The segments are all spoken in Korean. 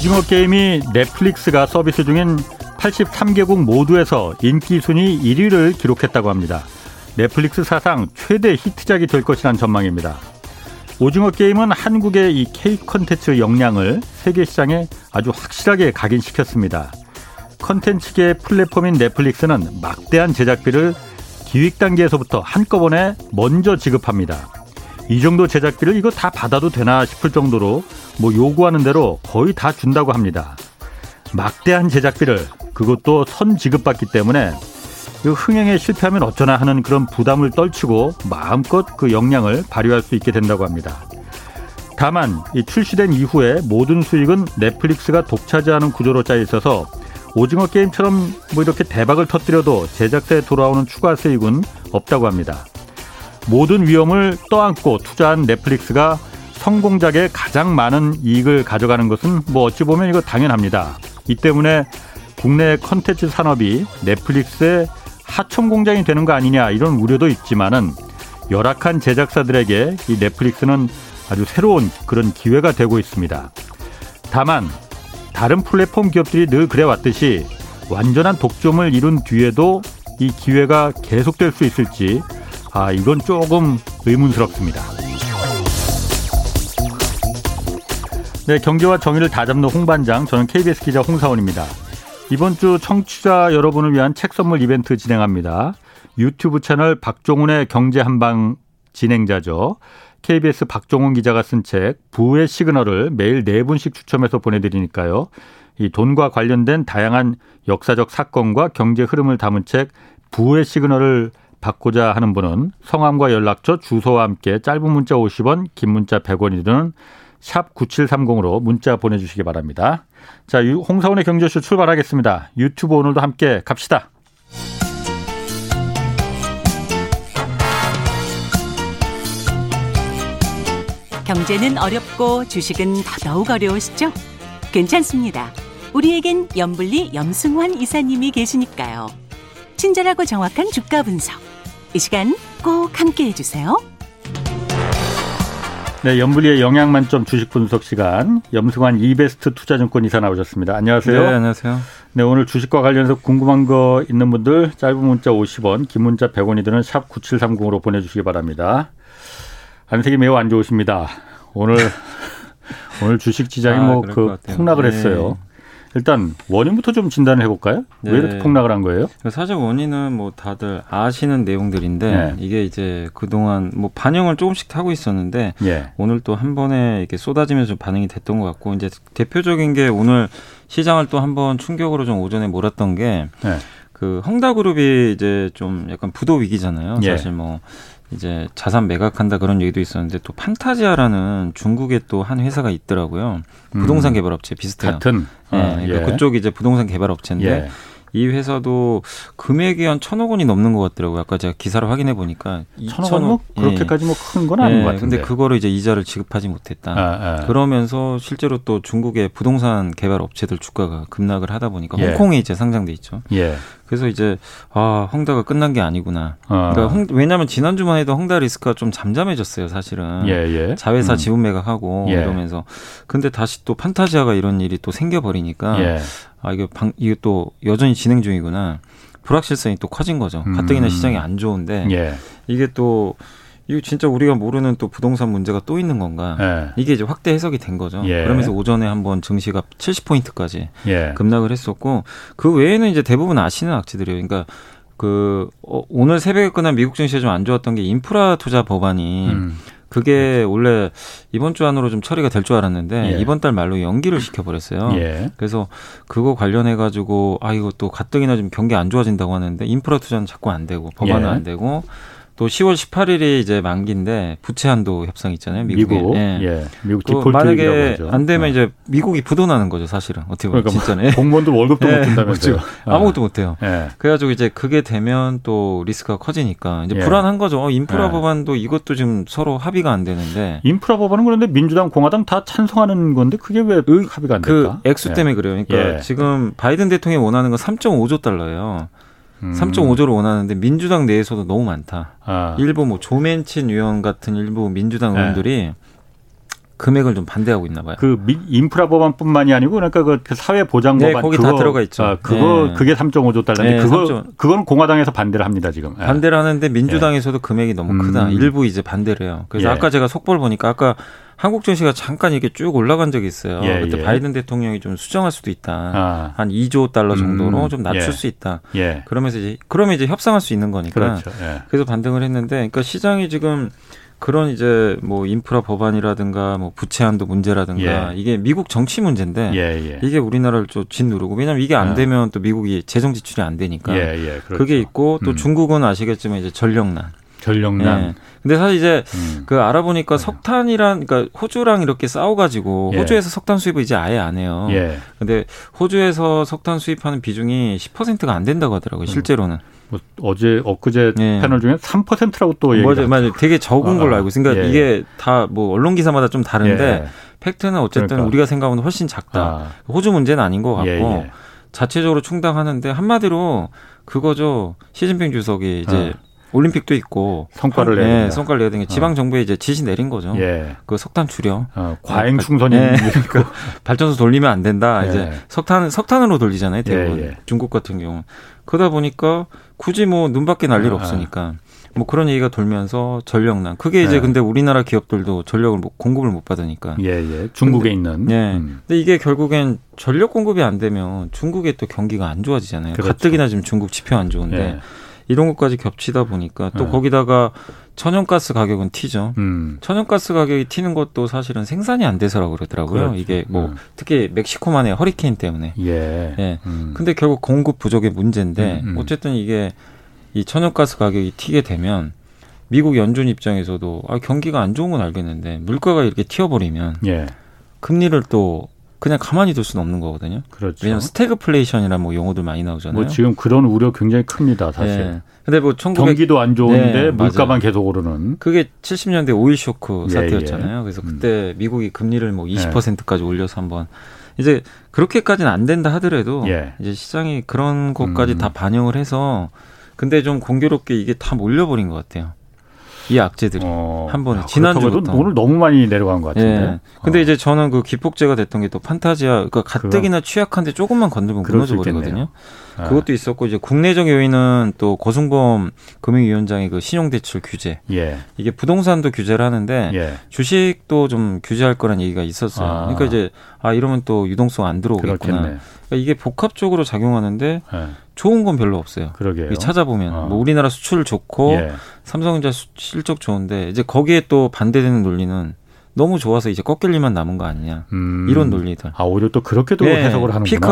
오징어 게임이 넷플릭스가 서비스 중인 83개국 모두에서 인기 순위 1위를 기록했다고 합니다. 넷플릭스 사상 최대 히트작이 될 것이란 전망입니다. 오징어 게임은 한국의 이 K 컨텐츠 역량을 세계 시장에 아주 확실하게 각인시켰습니다. 컨텐츠계 플랫폼인 넷플릭스는 막대한 제작비를 기획 단계에서부터 한꺼번에 먼저 지급합니다. 이 정도 제작비를 이거 다 받아도 되나 싶을 정도로 뭐 요구하는 대로 거의 다 준다고 합니다. 막대한 제작비를 그것도 선 지급받기 때문에 흥행에 실패하면 어쩌나 하는 그런 부담을 떨치고 마음껏 그 역량을 발휘할 수 있게 된다고 합니다. 다만 이 출시된 이후에 모든 수익은 넷플릭스가 독차지하는 구조로 짜 있어서 오징어 게임처럼 뭐 이렇게 대박을 터뜨려도 제작사에 돌아오는 추가 수익은 없다고 합니다. 모든 위험을 떠안고 투자한 넷플릭스가 성공작에 가장 많은 이익을 가져가는 것은 뭐 어찌 보면 이거 당연합니다. 이 때문에 국내 컨텐츠 산업이 넷플릭스의 하청 공장이 되는 거 아니냐 이런 우려도 있지만은 열악한 제작사들에게 이 넷플릭스는 아주 새로운 그런 기회가 되고 있습니다. 다만 다른 플랫폼 기업들이 늘 그래왔듯이 완전한 독점을 이룬 뒤에도 이 기회가 계속될 수 있을지 아 이건 조금 의문스럽습니다. 네, 경제와 정의를 다잡는 홍반장, 저는 KBS 기자 홍사원입니다. 이번 주 청취자 여러분을 위한 책 선물 이벤트 진행합니다. 유튜브 채널 박종훈의 경제 한방 진행자죠. KBS 박종훈 기자가 쓴 책 부의 시그널을 매일 네 분씩 추첨해서 보내드리니까요. 이 돈과 관련된 다양한 역사적 사건과 경제 흐름을 담은 책 부의 시그널을 받고자 하는 분은 성함과 연락처, 주소와 함께 짧은 문자 50원, 긴 문자 100원이 드는 샵 9730으로 문자 보내주시기 바랍니다. 자, 홍사원의 경제쇼 출발하겠습니다. 유튜브 오늘도 함께 갑시다. 경제는 어렵고 주식은 더더욱 어려우시죠? 괜찮습니다. 우리에겐 염불리 염승환 이사님이 계시니까요. 친절하고 정확한 주가 분석. 이 시간 꼭 함께 해주세요. 네, 염불리의 영양 만점 주식 분석 시간 염승환 이베스트 투자증권 이사 나오셨습니다. 안녕하세요. 네, 안녕하세요. 네, 오늘 주식과 관련해서 궁금한 거 있는 분들 짧은 문자 50원, 긴 문자 100원이 드는 샵 9730으로 보내주시기 바랍니다. 안색이 매우 안 좋으십니다. 오늘 오늘 주식 시장이 아, 뭐그 폭락을 네. 했어요. 일단 원인부터 좀 진단을 해볼까요? 네. 왜 이렇게 폭락을 한 거예요? 사실 원인은 뭐 다들 아시는 내용들인데 네. 이게 이제 그동안 뭐 반영을 조금씩 하고 있었는데 예. 오늘 또 한 번에 이렇게 쏟아지면서 반응이 됐던 것 같고 이제 대표적인 게 오늘 시장을 또 한 번 충격으로 좀 오전에 몰았던 게 네. 그 헝다그룹이 이제 좀 약간 부도 위기잖아요. 예. 사실 뭐 이제 자산 매각한다 그런 얘기도 있었는데 또 판타지아라는 중국의 또 한 회사가 있더라고요. 부동산 음. 개발업체 비슷해요. 같은 예, 어, 예. 그러니까 그쪽이 이제 부동산 개발 업체인데 예. 이 회사도 금액이 한 천억 원이 넘는 것 같더라고요. 아까 제가 기사를 확인해 보니까 천억 원뭐 그렇게까지 뭐 큰 건 아닌 예, 것 같은데. 근데 그거를 이제 이자를 지급하지 못했다. 아, 아. 그러면서 실제로 또 중국의 부동산 개발 업체들 주가가 급락을 하다 보니까 예. 홍콩에 이제 상장돼 있죠. 예. 그래서 이제 아 헝다가 끝난 게 아니구나. 어. 그러니까 헝, 왜냐하면 지난 주만 해도 헝다 리스크가 좀 잠잠해졌어요, 사실은. 예, 예. 자회사 음. 지분 매각하고 예. 이러면서. 근데 다시 또 판타지아가 이런 일이 또 생겨버리니까 예. 아 이게 방 이게 또 여전히 진행 중이구나. 불확실성이 또 커진 거죠. 음. 가뜩이나 시장이 안 좋은데 예. 이게 또 이거 진짜 우리가 모르는 또 부동산 문제가 또 있는 건가? 예. 이게 이제 확대 해석이 된 거죠. 예. 그러면서 오전에 한번 증시가 70포인트까지 예. 급락을 했었고 그 외에는 이제 대부분 아시는 악취들이에요. 그러니까 그 어, 오늘 새벽에 끝난 미국 증시가 좀 안 좋았던 게 인프라 투자 법안이 음. 그게 원래 이번 주 안으로 좀 처리가 될 줄 알았는데 예. 이번 달 말로 연기를 시켜버렸어요. 예. 그래서 그거 관련해 가지고 아 이거 또 가뜩이나 좀 경기 안 좋아진다고 하는데 인프라 투자는 자꾸 안 되고 법안은 예. 안 되고 또 10월 18일이 이제 만기인데 부채 한도 협상 있잖아요. 미국에. 미국. 예. 예. 미국 디폴트 만약에 안 되면 네. 이제 미국이 부도나는 거죠, 사실은. 어떻게 보면 그러니까 진짜네. 뭐 공무원들 월급도 예. 못 준다면서요. 아. 아무것도 못 해요. 예. 그래 가지고 이제 그게 되면 또 리스크가 커지니까 이제 예. 불안한 거죠. 어, 인프라 예. 법안도 이것도 지금 서로 합의가 안 되는데. 인프라 법안은 그런데 민주당, 공화당 다 찬성하는 건데 그게 왜 합의가 안 될까? 그 액수 때문에 그래요. 그러니까 지금 바이든 대통령이 원하는 건 3.5조 달러예요. 음. 3.5조를 원하는데 민주당 내에서도 너무 많다. 아. 일부 뭐 조맨친 의원 같은 일부 민주당 네. 의원들이 네. 금액을 좀 반대하고 있나 봐요. 그 인프라 법안뿐만이 아니고 그러니까 그 사회 보장 법안 네, 거기 그거, 다 들어가 있죠. 아, 그거 네. 그게 3.5조 달러인데 네, 그거 3. 그건 공화당에서 반대를 합니다 지금. 예. 반대를 하는데 민주당에서도 예. 금액이 너무 크다. 음. 일부 이제 반대를 해요. 그래서 예. 아까 제가 속보를 보니까 아까 한국 증시가 잠깐 이게 쭉 올라간 적이 있어요. 예, 그때 예. 바이든 대통령이 좀 수정할 수도 있다. 아. 한 2조 달러 정도로 음. 좀 낮출 예. 수 있다. 예. 그러면서 이제 그러면 이제 협상할 수 있는 거니까. 그렇죠. 예. 그래서 반등을 했는데, 그러니까 시장이 지금 그런 이제 뭐 인프라 법안이라든가 뭐 부채 한도 문제라든가 예. 이게 미국 정치 문제인데 예, 예. 이게 우리나라를 좀 짓누르고 왜냐하면 이게 안 예. 되면 또 미국이 재정 지출이 안 되니까 예, 그렇죠. 그게 있고 또 음. 중국은 아시겠지만 이제 전력난 전력난. 예. 근데 사실 이제 음. 그 알아보니까 네. 석탄이란 그러니까 호주랑 이렇게 싸워가지고 예. 호주에서 석탄 수입을 이제 아예 안 해요. 예. 근데 호주에서 석탄 수입하는 비중이 10%가 안 된다고 하더라고요. 음. 실제로는. 뭐 어제 엊그제 예. 패널 중에 3%라고 또 얘기가 맞아요, 맞아요. 되게 적은 걸로 아, 알고 있어요. 그러니까 예. 이게 다 뭐 언론 기사마다 좀 다른데 예. 팩트는 어쨌든 그러니까. 우리가 생각하는 훨씬 작다. 아. 호주 문제는 아닌 것 같고 예, 자체적으로 충당하는데 한마디로 그거죠. 시진핑 주석이 이제 아. 올림픽도 있고 성과를 내 네, 성과를 내야 되는 게 지방 정부에 이제 지시 내린 거죠. 예. 그 석탄 출여. 어, 과잉 충선이 네. 그 발전소 돌리면 안 된다. 예. 이제 석탄 석탄으로 돌리잖아요. 대부분 예, 예. 중국 같은 경우. 그러다 보니까 굳이 뭐 눈밖에 날 일 없으니까 뭐 그런 얘기가 돌면서 전력난. 그게 이제 예. 근데 우리나라 기업들도 전력을 못, 공급을 못 받으니까. 예, 예. 중국에 근데, 있는. 네. 음. 근데 이게 결국엔 전력 공급이 안 되면 중국의 또 경기가 안 좋아지잖아요. 그렇죠. 가뜩이나 지금 중국 지표 안 좋은데. 예. 이런 것까지 겹치다 보니까 또 네. 거기다가 천연가스 가격은 튀죠. 음. 천연가스 가격이 튀는 것도 사실은 생산이 안 돼서라고 그러더라고요. 그렇죠. 이게 뭐 음. 특히 멕시코만의 허리케인 때문에. 예. 예. 음. 근데 결국 공급 부족의 문제인데 음, 음. 어쨌든 이게 이 천연가스 가격이 튀게 되면 미국 연준 입장에서도 아 경기가 안 좋은 건 알겠는데 물가가 이렇게 튀어버리면 예. 금리를 또 그냥 가만히 둘 수는 없는 거거든요. 그렇죠. 왜냐하면 스태그플레이션이라는 뭐 용어들 많이 나오잖아요. 뭐 지금 그런 우려 굉장히 큽니다, 사실. 네. 근데 뭐 1900... 경기도 안 좋은데 네, 물가만 맞아요. 계속 오르는. 그게 70년대 오일 쇼크 예, 사태였잖아요. 예. 그래서 음. 그때 음. 미국이 금리를 뭐 20%까지 예. 올려서 한번 이제 그렇게까지는 안 된다 하더라도 예. 이제 시장이 그런 것까지 음. 다 반영을 해서 근데 좀 공교롭게 이게 다 몰려버린 것 같아요. 이 악재들이 어, 한 번에 지난주부터 오늘 너무 많이 내려간 것 같은데. 예. 근데 어. 이제 저는 그 기폭제가 됐던 게 또 판타지아 그러니까 가뜩이나 취약한데 조금만 건들면 무너져 버리거든요. 네. 그것도 있었고 이제 국내적 요인은 또 고승범 금융위원장의 그 신용대출 규제. 예. 이게 부동산도 규제를 하는데 예. 주식도 좀 규제할 거란 얘기가 있었어요. 아. 그러니까 이제 아 이러면 또 유동성 안 들어오겠구나. 그 러니까 이게 복합적으로 작용하는데 예. 좋은 건 별로 없어요. 그러게요. 찾아보면 어. 뭐 우리나라 수출 좋고 예. 삼성전자 실적 좋은데 이제 거기에 또 반대되는 논리는 너무 좋아서 이제 꺾일 일만 남은 거 아니냐 음. 이런 논리들. 아 오히려 또 그렇게도 네. 해석을 하는구나. 피크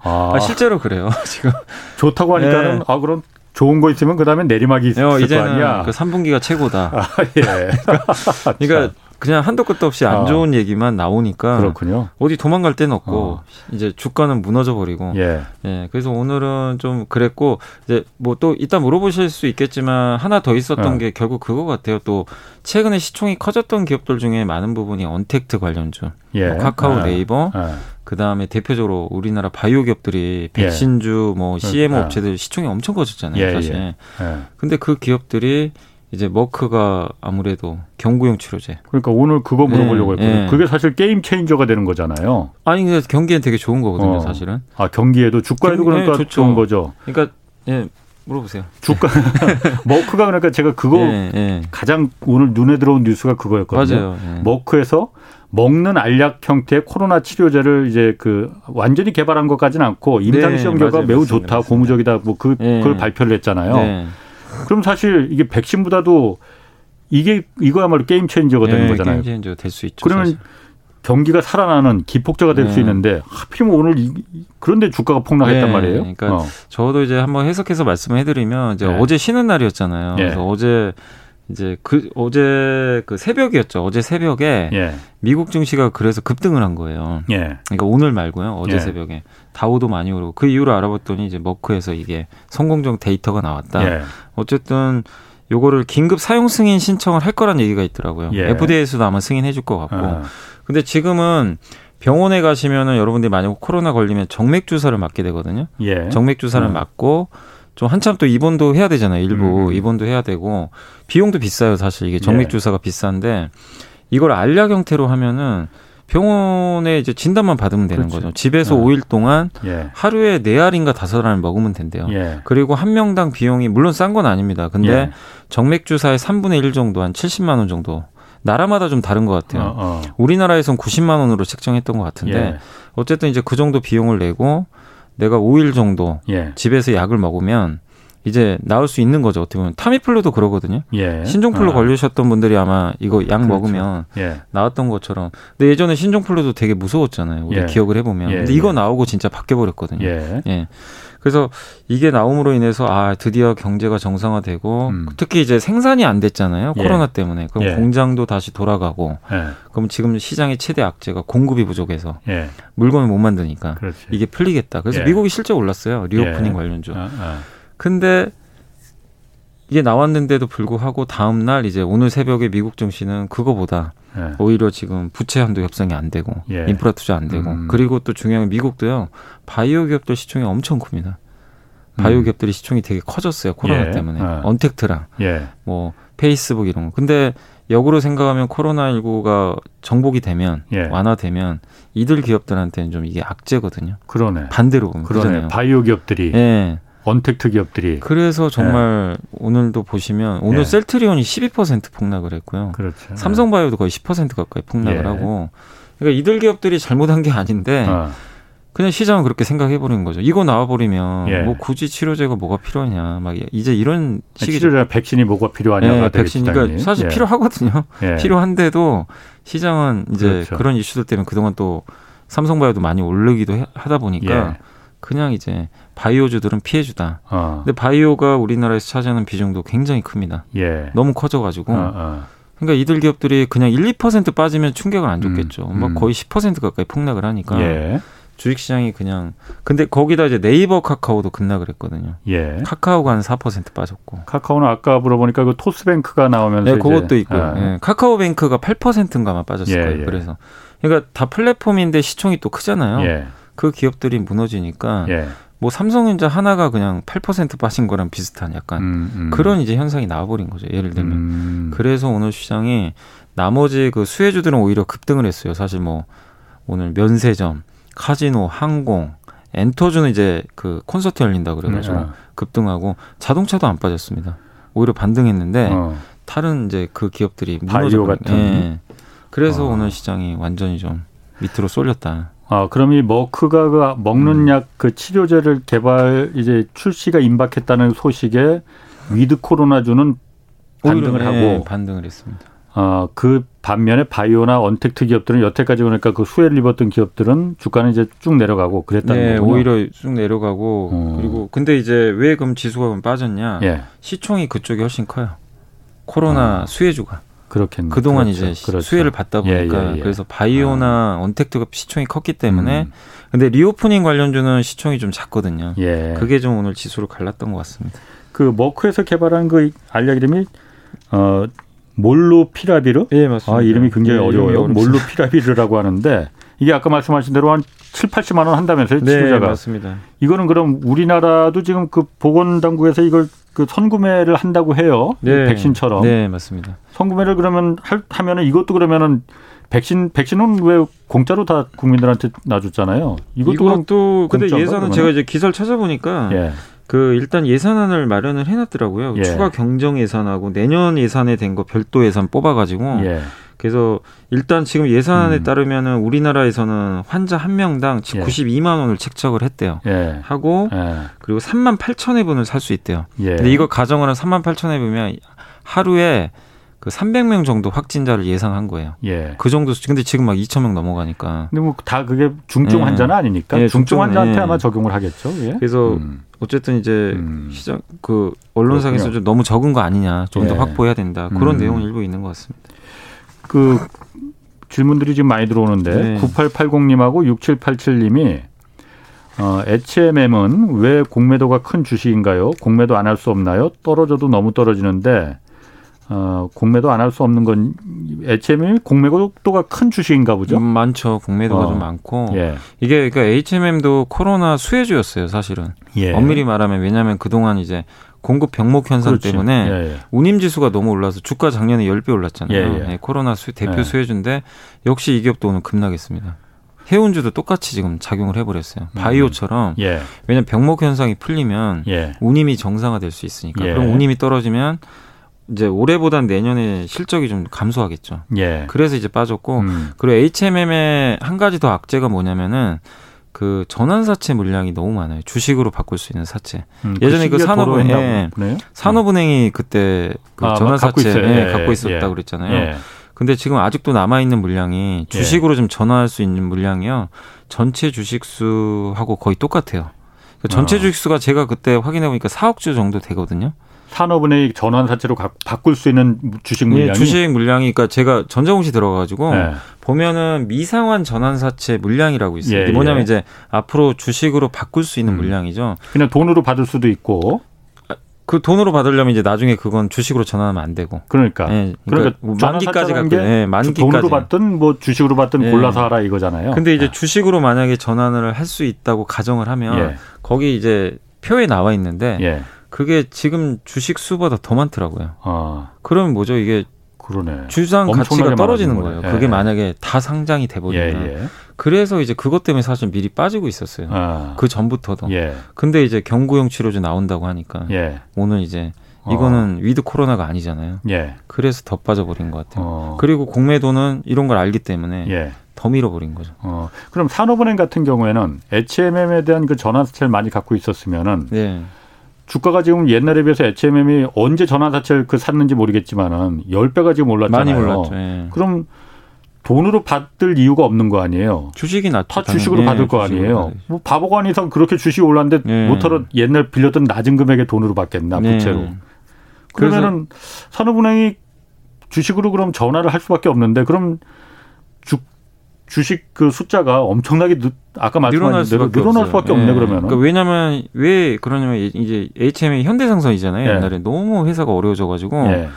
아. 아, 실제로 그래요 지금. 좋다고 하니까는 네. 아 그럼 좋은 거 있으면 그다음에 내리막이 있을 어, 거 아니야. 그 3분기가 최고다. 아, 예. 그러니까, 그러니까 그냥 한도 끝도 없이 안 어. 좋은 어. 얘기만 나오니까 그렇군요. 어디 도망갈 데는 없고 어. 이제 주가는 무너져 버리고 예. 예. 그래서 오늘은 좀 그랬고 이제 뭐 또 이따 물어보실 수 있겠지만 하나 더 있었던 어. 게 결국 그거 같아요. 또 최근에 시총이 커졌던 기업들 중에 많은 부분이 언택트 관련주, 예. 뭐 카카오, 예. 네이버, 예. 그 다음에 대표적으로 우리나라 바이오 기업들이 예. 백신주, 뭐 CMO 업체들 시총이 엄청 커졌잖아요, 사실. 근데 그 기업들이 이제 머크가 아무래도 경구용 치료제. 그러니까 오늘 그거 물어보려고 네, 했거든요. 네. 그게 사실 게임 체인저가 되는 거잖아요. 아니 근데 경기엔 되게 좋은 거거든요, 어. 사실은. 아 경기에도 주가에도 경, 그러니까 네, 좋은 거죠. 그러니까 예. 물어보세요. 주가 머크가 그러니까 제가 그거 예, 예. 가장 오늘 눈에 들어온 뉴스가 그거였거든요. 맞아요. 예. 머크에서 먹는 알약 형태의 코로나 치료제를 이제 그 완전히 개발한 것까지는 않고 임상 시험 네, 결과 매우 맞습니다, 좋다, 맞습니다. 고무적이다, 뭐 그, 예. 그걸 발표를 했잖아요. 네. 그럼 사실 이게 백신보다도 이게 이거야말로 game changer가 되는 네, 거잖아요. game changer 될 수 있죠. 그러면 사실. 경기가 살아나는 기폭제가 될수 네. 있는데 하필이면 오늘 이, 그런데 주가가 폭락했단 네, 말이에요. 그러니까 어. 저도 이제 한번 해석해서 말씀해드리면 이제 네. 어제 쉬는 날이었잖아요. 네. 그래서 어제 이제 그 어제 그 새벽이었죠. 어제 새벽에 예. 미국 증시가 그래서 급등을 한 거예요. 예. 그러니까 오늘 말고요. 어제 예. 새벽에 다우도 많이 오르고 그 이후로 알아봤더니 이제 머크에서 이게 성공적 데이터가 나왔다. 예. 어쨌든 요거를 긴급 사용 승인 신청을 할 거란 얘기가 있더라고요. 예. FDA에서도 아마 승인해 줄 것 같고. 아. 근데 지금은 병원에 가시면은 여러분들이 만약 코로나 걸리면 정맥 주사를 맞게 되거든요. 예. 정맥 주사를 음. 맞고 좀 한참 또 입원도 해야 되잖아요. 일부 음. 입원도 해야 되고 비용도 비싸요. 사실 이게 정맥 예. 주사가 예. 비싼데 이걸 알약 형태로 하면은 병원에 이제 진단만 받으면 되는 그렇지. 거죠. 집에서 네. 5일 동안 예. 하루에 4알인가 5알을 먹으면 된대요. 예. 그리고 한 명당 비용이 물론 싼 건 아닙니다. 근데 예. 정맥 주사의 3분의 1 정도 한 70만 원 정도. 나라마다 좀 다른 것 같아요. 어, 어. 우리나라에선 90만 원으로 책정했던 것 같은데 예. 어쨌든 이제 그 정도 비용을 내고 내가 5일 정도 예. 집에서 약을 먹으면 이제 나올 수 있는 거죠. 어떻게 보면 타미플루도 그러거든요. 예. 신종플루 아. 걸리셨던 분들이 아마 이거 약 그렇죠. 먹으면 예. 나왔던 것처럼. 근데 예전에 신종플루도 되게 무서웠잖아요. 우리 예. 기억을 해보면. 예. 근데 이거 예. 나오고 진짜 바뀌어 버렸거든요. 예. 예. 그래서 이게 나옴으로 인해서 아 드디어 경제가 정상화되고 음. 특히 이제 생산이 안 됐잖아요. 코로나 때문에. 그럼 공장도 다시 돌아가고. 그럼 지금 시장의 최대 악재가 공급이 부족해서 물건을 못 만드니까 그렇지. 이게 풀리겠다. 그래서 미국이 실제 올랐어요. reopening 관련주. 아, 아. 근데 이게 나왔는데도 불구하고 다음 날 이제 오늘 새벽에 미국 증시는 그거보다 예. 오히려 지금 부채 한도 협상이 안 되고 예. 인프라 투자 안 되고 음. 그리고 또 중요한 미국도요 바이오 기업들 시총이 엄청 큽니다. 바이오 음. 기업들이 시총이 되게 커졌어요 코로나 예. 때문에 예. 언택트랑 예. 뭐 페이스북 이런 거. 근데 역으로 생각하면 코로나19가 정복이 되면 예. 완화되면 이들 기업들한테는 좀 이게 악재거든요. 그러네. 반대로 보면 그러네. 그러잖아요. 바이오 기업들이 예. 언택트 기업들이. 그래서 정말 네. 오늘도 보시면 오늘 네. 셀트리온이 12% 폭락을 했고요. 그렇죠. 삼성바이오도 거의 10% 가까이 폭락을 예. 하고. 그러니까 이들 기업들이 잘못한 게 아닌데 어. 그냥 시장은 그렇게 생각해 버리는 거죠. 이거 나와 버리면 예. 뭐 굳이 치료제가 뭐가 필요하냐. 막 이제 이런 식이 치료제 백신이 뭐가 필요하냐. 예, 백신 그러니까 사실 예. 필요하거든요. 예. 필요한데도 시장은 이제 그렇죠. 그런 이슈들 때문에 그동안 또 삼성바이오도 많이 오르기도 하다 보니까 예. 그냥 이제 바이오주들은 피해주다. 어. 근데 바이오가 우리나라에서 차지하는 비중도 굉장히 큽니다. 예. 너무 커져가지고. 어, 어. 그러니까 이들 기업들이 그냥 1, 2% 빠지면 충격을 안 줬겠죠. 음, 막 음. 거의 10% 가까이 폭락을 하니까. 예. 주식시장이 그냥 근데 거기다 이제 네이버 카카오도 급락을 했거든요. 예. 카카오가 한 4% 빠졌고. 카카오는 아까 물어보니까 그 토스뱅크가 나오면서 네, 그것도 있고. 아. 예. 카카오뱅크가 8%인가만 빠졌을 예, 거예요. 예. 그래서 그러니까 다 플랫폼인데 시총이 또 크잖아요. 예. 그 기업들이 무너지니까 예. 뭐 삼성전자 하나가 그냥 8% 빠진 거랑 비슷한 약간 음, 음. 그런 이제 현상이 나와버린 거죠. 예를 들면 음. 그래서 오늘 시장이 나머지 그 수혜주들은 오히려 급등을 했어요. 사실 뭐 오늘 면세점, 카지노, 항공, 엔터주는 이제 그 콘서트 열린다 그래가지고 네. 급등하고 자동차도 안 빠졌습니다. 오히려 반등했는데 어. 다른 이제 그 기업들이 바이오 같은. 예. 그래서 어. 오늘 시장이 완전히 좀 밑으로 쏠렸다. 아, 그럼 이 머크가 그 먹는 음. 약그 치료제를 개발 이제 출시가 임박했다는 소식에 with 코로나주는 반등을 네, 하고 반등을 했습니다. 어, 그 반면에 바이오나 언택트 기업들은 여태까지 보니까 그 수혜를 입었던 기업들은 주가는 이제 쭉 내려가고 그랬다는 네, 거군요. 오히려 쭉 내려가고 음. 그리고 근데 이제 왜 그럼 지수가 빠졌냐? 예. 시총이 그쪽이 훨씬 커요. 코로나 아. 수혜주가. 그렇겠네. 그동안 그렇죠. 이제 그렇죠. 수혜를 받다 보니까 예, 예, 예. 그래서 바이오나 아. untact가 시총이 컸기 때문에 음. 근데 reopening 관련주는 시총이 좀 작거든요. 예. 그게 좀 오늘 지수를 갈랐던 것 같습니다. 그 머크에서 개발한 그 알약 이름이 어 몰루피라비르? 예, 맞습니다. 아, 이름이 굉장히 예, 어려워요. 몰루피라비르라고 하는데 이게 아까 말씀하신 대로 한 7, 80만 원 한다면서요, 네, 치료자가. 맞습니다. 이거는 그럼 우리나라도 지금 그 보건 당국에서 이걸 그 선구매를 한다고 해요. 네. 백신처럼. 네, 맞습니다. 선구매를 그러면 할, 하면은 이것도 그러면은 백신 백신은 왜 공짜로 다 국민들한테 놔줬잖아요. 이것도 이것도 근데 예산은 그러면? 제가 이제 기사를 찾아보니까 예. 그 일단 예산안을 마련을 해놨더라고요. 예. 추가 경정 예산하고 내년 예산에 된 거 별도 예산 뽑아가지고 예. 그래서 일단 지금 예산안에 음. 따르면은 우리나라에서는 환자 한 명당 예. 92만 원을 책정을 했대요. 예. 하고 예. 그리고 3만 8천 회분을 살 수 있대요. 예. 근데 이거 가정을 한 3만 8천 회분이면 하루에 그 300명 정도 확진자를 예상한 거예요. 예. 그 정도 근데 지금 막 2천 명 넘어가니까. 근데 뭐 다 그게 중증 예. 환자는 아니니까 예, 중증 환자한테 예. 아마 적용을 하겠죠. 예. 그래서 음. 어쨌든 이제 음. 시장 그 언론상에서 좀 너무 적은 거 아니냐, 좀더 예. 확보해야 된다 그런 음. 내용은 일부 있는 것 같습니다. 그 질문들이 지금 많이 들어오는데 네. 9880님하고 6787님이 어, HMM은 왜 공매도가 큰 주식인가요? 공매도 안 할 수 없나요? 떨어져도 너무 떨어지는데 어, 공매도 안 할 수 없는 건 HMM이 공매도가 큰 주식인가 보죠? 음, 많죠. 공매도가 어. 좀 많고 예. 이게 그러니까 HMM도 코로나 수혜주였어요, 사실은. 예. 엄밀히 말하면 왜냐하면 그동안 이제 공급 병목 현상 그렇지. 때문에 예, 예. 운임 지수가 너무 올라서 주가 작년에 10배 올랐잖아요. 예, 예. 네, 코로나 수, 대표 예. 수혜주인데 역시 이 기업도 오늘 급락했습니다. 해운주도 똑같이 지금 작용을 해버렸어요. 음. 바이오처럼 예. 왜냐하면 병목 현상이 풀리면 운임이 정상화될 수 있으니까 그럼 운임이 떨어지면 이제 올해보단 내년에 실적이 좀 감소하겠죠. 예. 그래서 이제 빠졌고 음. 그리고 HMM의 한 가지 더 악재가 뭐냐면은 그 전환 사채 물량이 너무 많아요. 주식으로 바꿀 수 있는 사채. 음, 그 예전에 그, 그 산업은행 예, 산업은행이 그때 그 아, 전환 사채 갖고, 예, 갖고 있었다 예. 그랬잖아요. 예. 근데 지금 아직도 남아 있는 물량이 예. 주식으로 좀 전환할 수 있는 물량이요. 전체 주식 수하고 거의 똑같아요. 그 전체 아. 주식 수가 제가 그때 확인해 보니까 4억 주 정도 되거든요. 산업은행이 전환사채로 바꿀 수 있는 주식 물량이 예, 주식 물량이 그러니까 제가 전자공시 들어가가지고 네. 보면은 미상환 전환사채 물량이라고 있어요. 예, 뭐냐면 예. 이제 앞으로 주식으로 바꿀 수 있는 음. 물량이죠. 그냥 돈으로 받을 수도 있고 아, 그 돈으로 받으려면 이제 나중에 그건 주식으로 전환하면 안 되고. 그러니까. 예, 그러니까, 그러니까 만기까지 갖고 예, 만기까지. 돈으로 받든 뭐 주식으로 받든 예. 골라서 하라 이거잖아요. 근데 이제 예. 주식으로 만약에 전환을 할 수 있다고 가정을 하면 예. 거기 이제 표에 나와 있는데 예. 그게 지금 주식 수보다 더 많더라고요. 아. 그러면 뭐죠? 이게 그러네. 주당 가치가 떨어지는 거예요. 예. 그게 만약에 다 상장이 돼버리면. 예, 예. 그래서 이제 그것 때문에 사실 미리 빠지고 있었어요. 아. 그 전부터도. 예. 근데 이제 경구용 치료제 나온다고 하니까 예. 오늘 이제 이거는 어. with 코로나가 아니잖아요. 예. 그래서 더 빠져버린 것 같아요. 어. 그리고 공매도는 이런 걸 알기 때문에 예. 더 밀어버린 거죠. 어. 그럼 산업은행 같은 경우에는 HMM에 대한 그 전환사채를 많이 갖고 있었으면은 네. 주가가 지금 옛날에 비해서 HMM이 언제 전환사채를 그 샀는지 모르겠지만은 10배가 지금 올랐잖아요. 많이 올랐죠. 예. 그럼 돈으로 받을 이유가 없는 거 아니에요. 주식이 낫죠. 다 주식으로 예, 받을 거 아니에요. 뭐 바보가 아닌 이상 그렇게 주식이 올랐는데 예. 모터로 옛날 빌렸던 낮은 금액의 돈으로 받겠나 예. 부채로. 그러면은 산업은행이 주식으로 그럼 전화를 할 수밖에 없는데 그럼 주, 주식 그 숫자가 엄청나게 늦, 아까 말씀하신 대로 늘어날 수밖에 없네 예. 그러면. 그러니까 왜냐하면 왜 그러냐면 이제 HM이 현대상선이잖아요. 예. 옛날에 너무 회사가 어려워져가지고 예.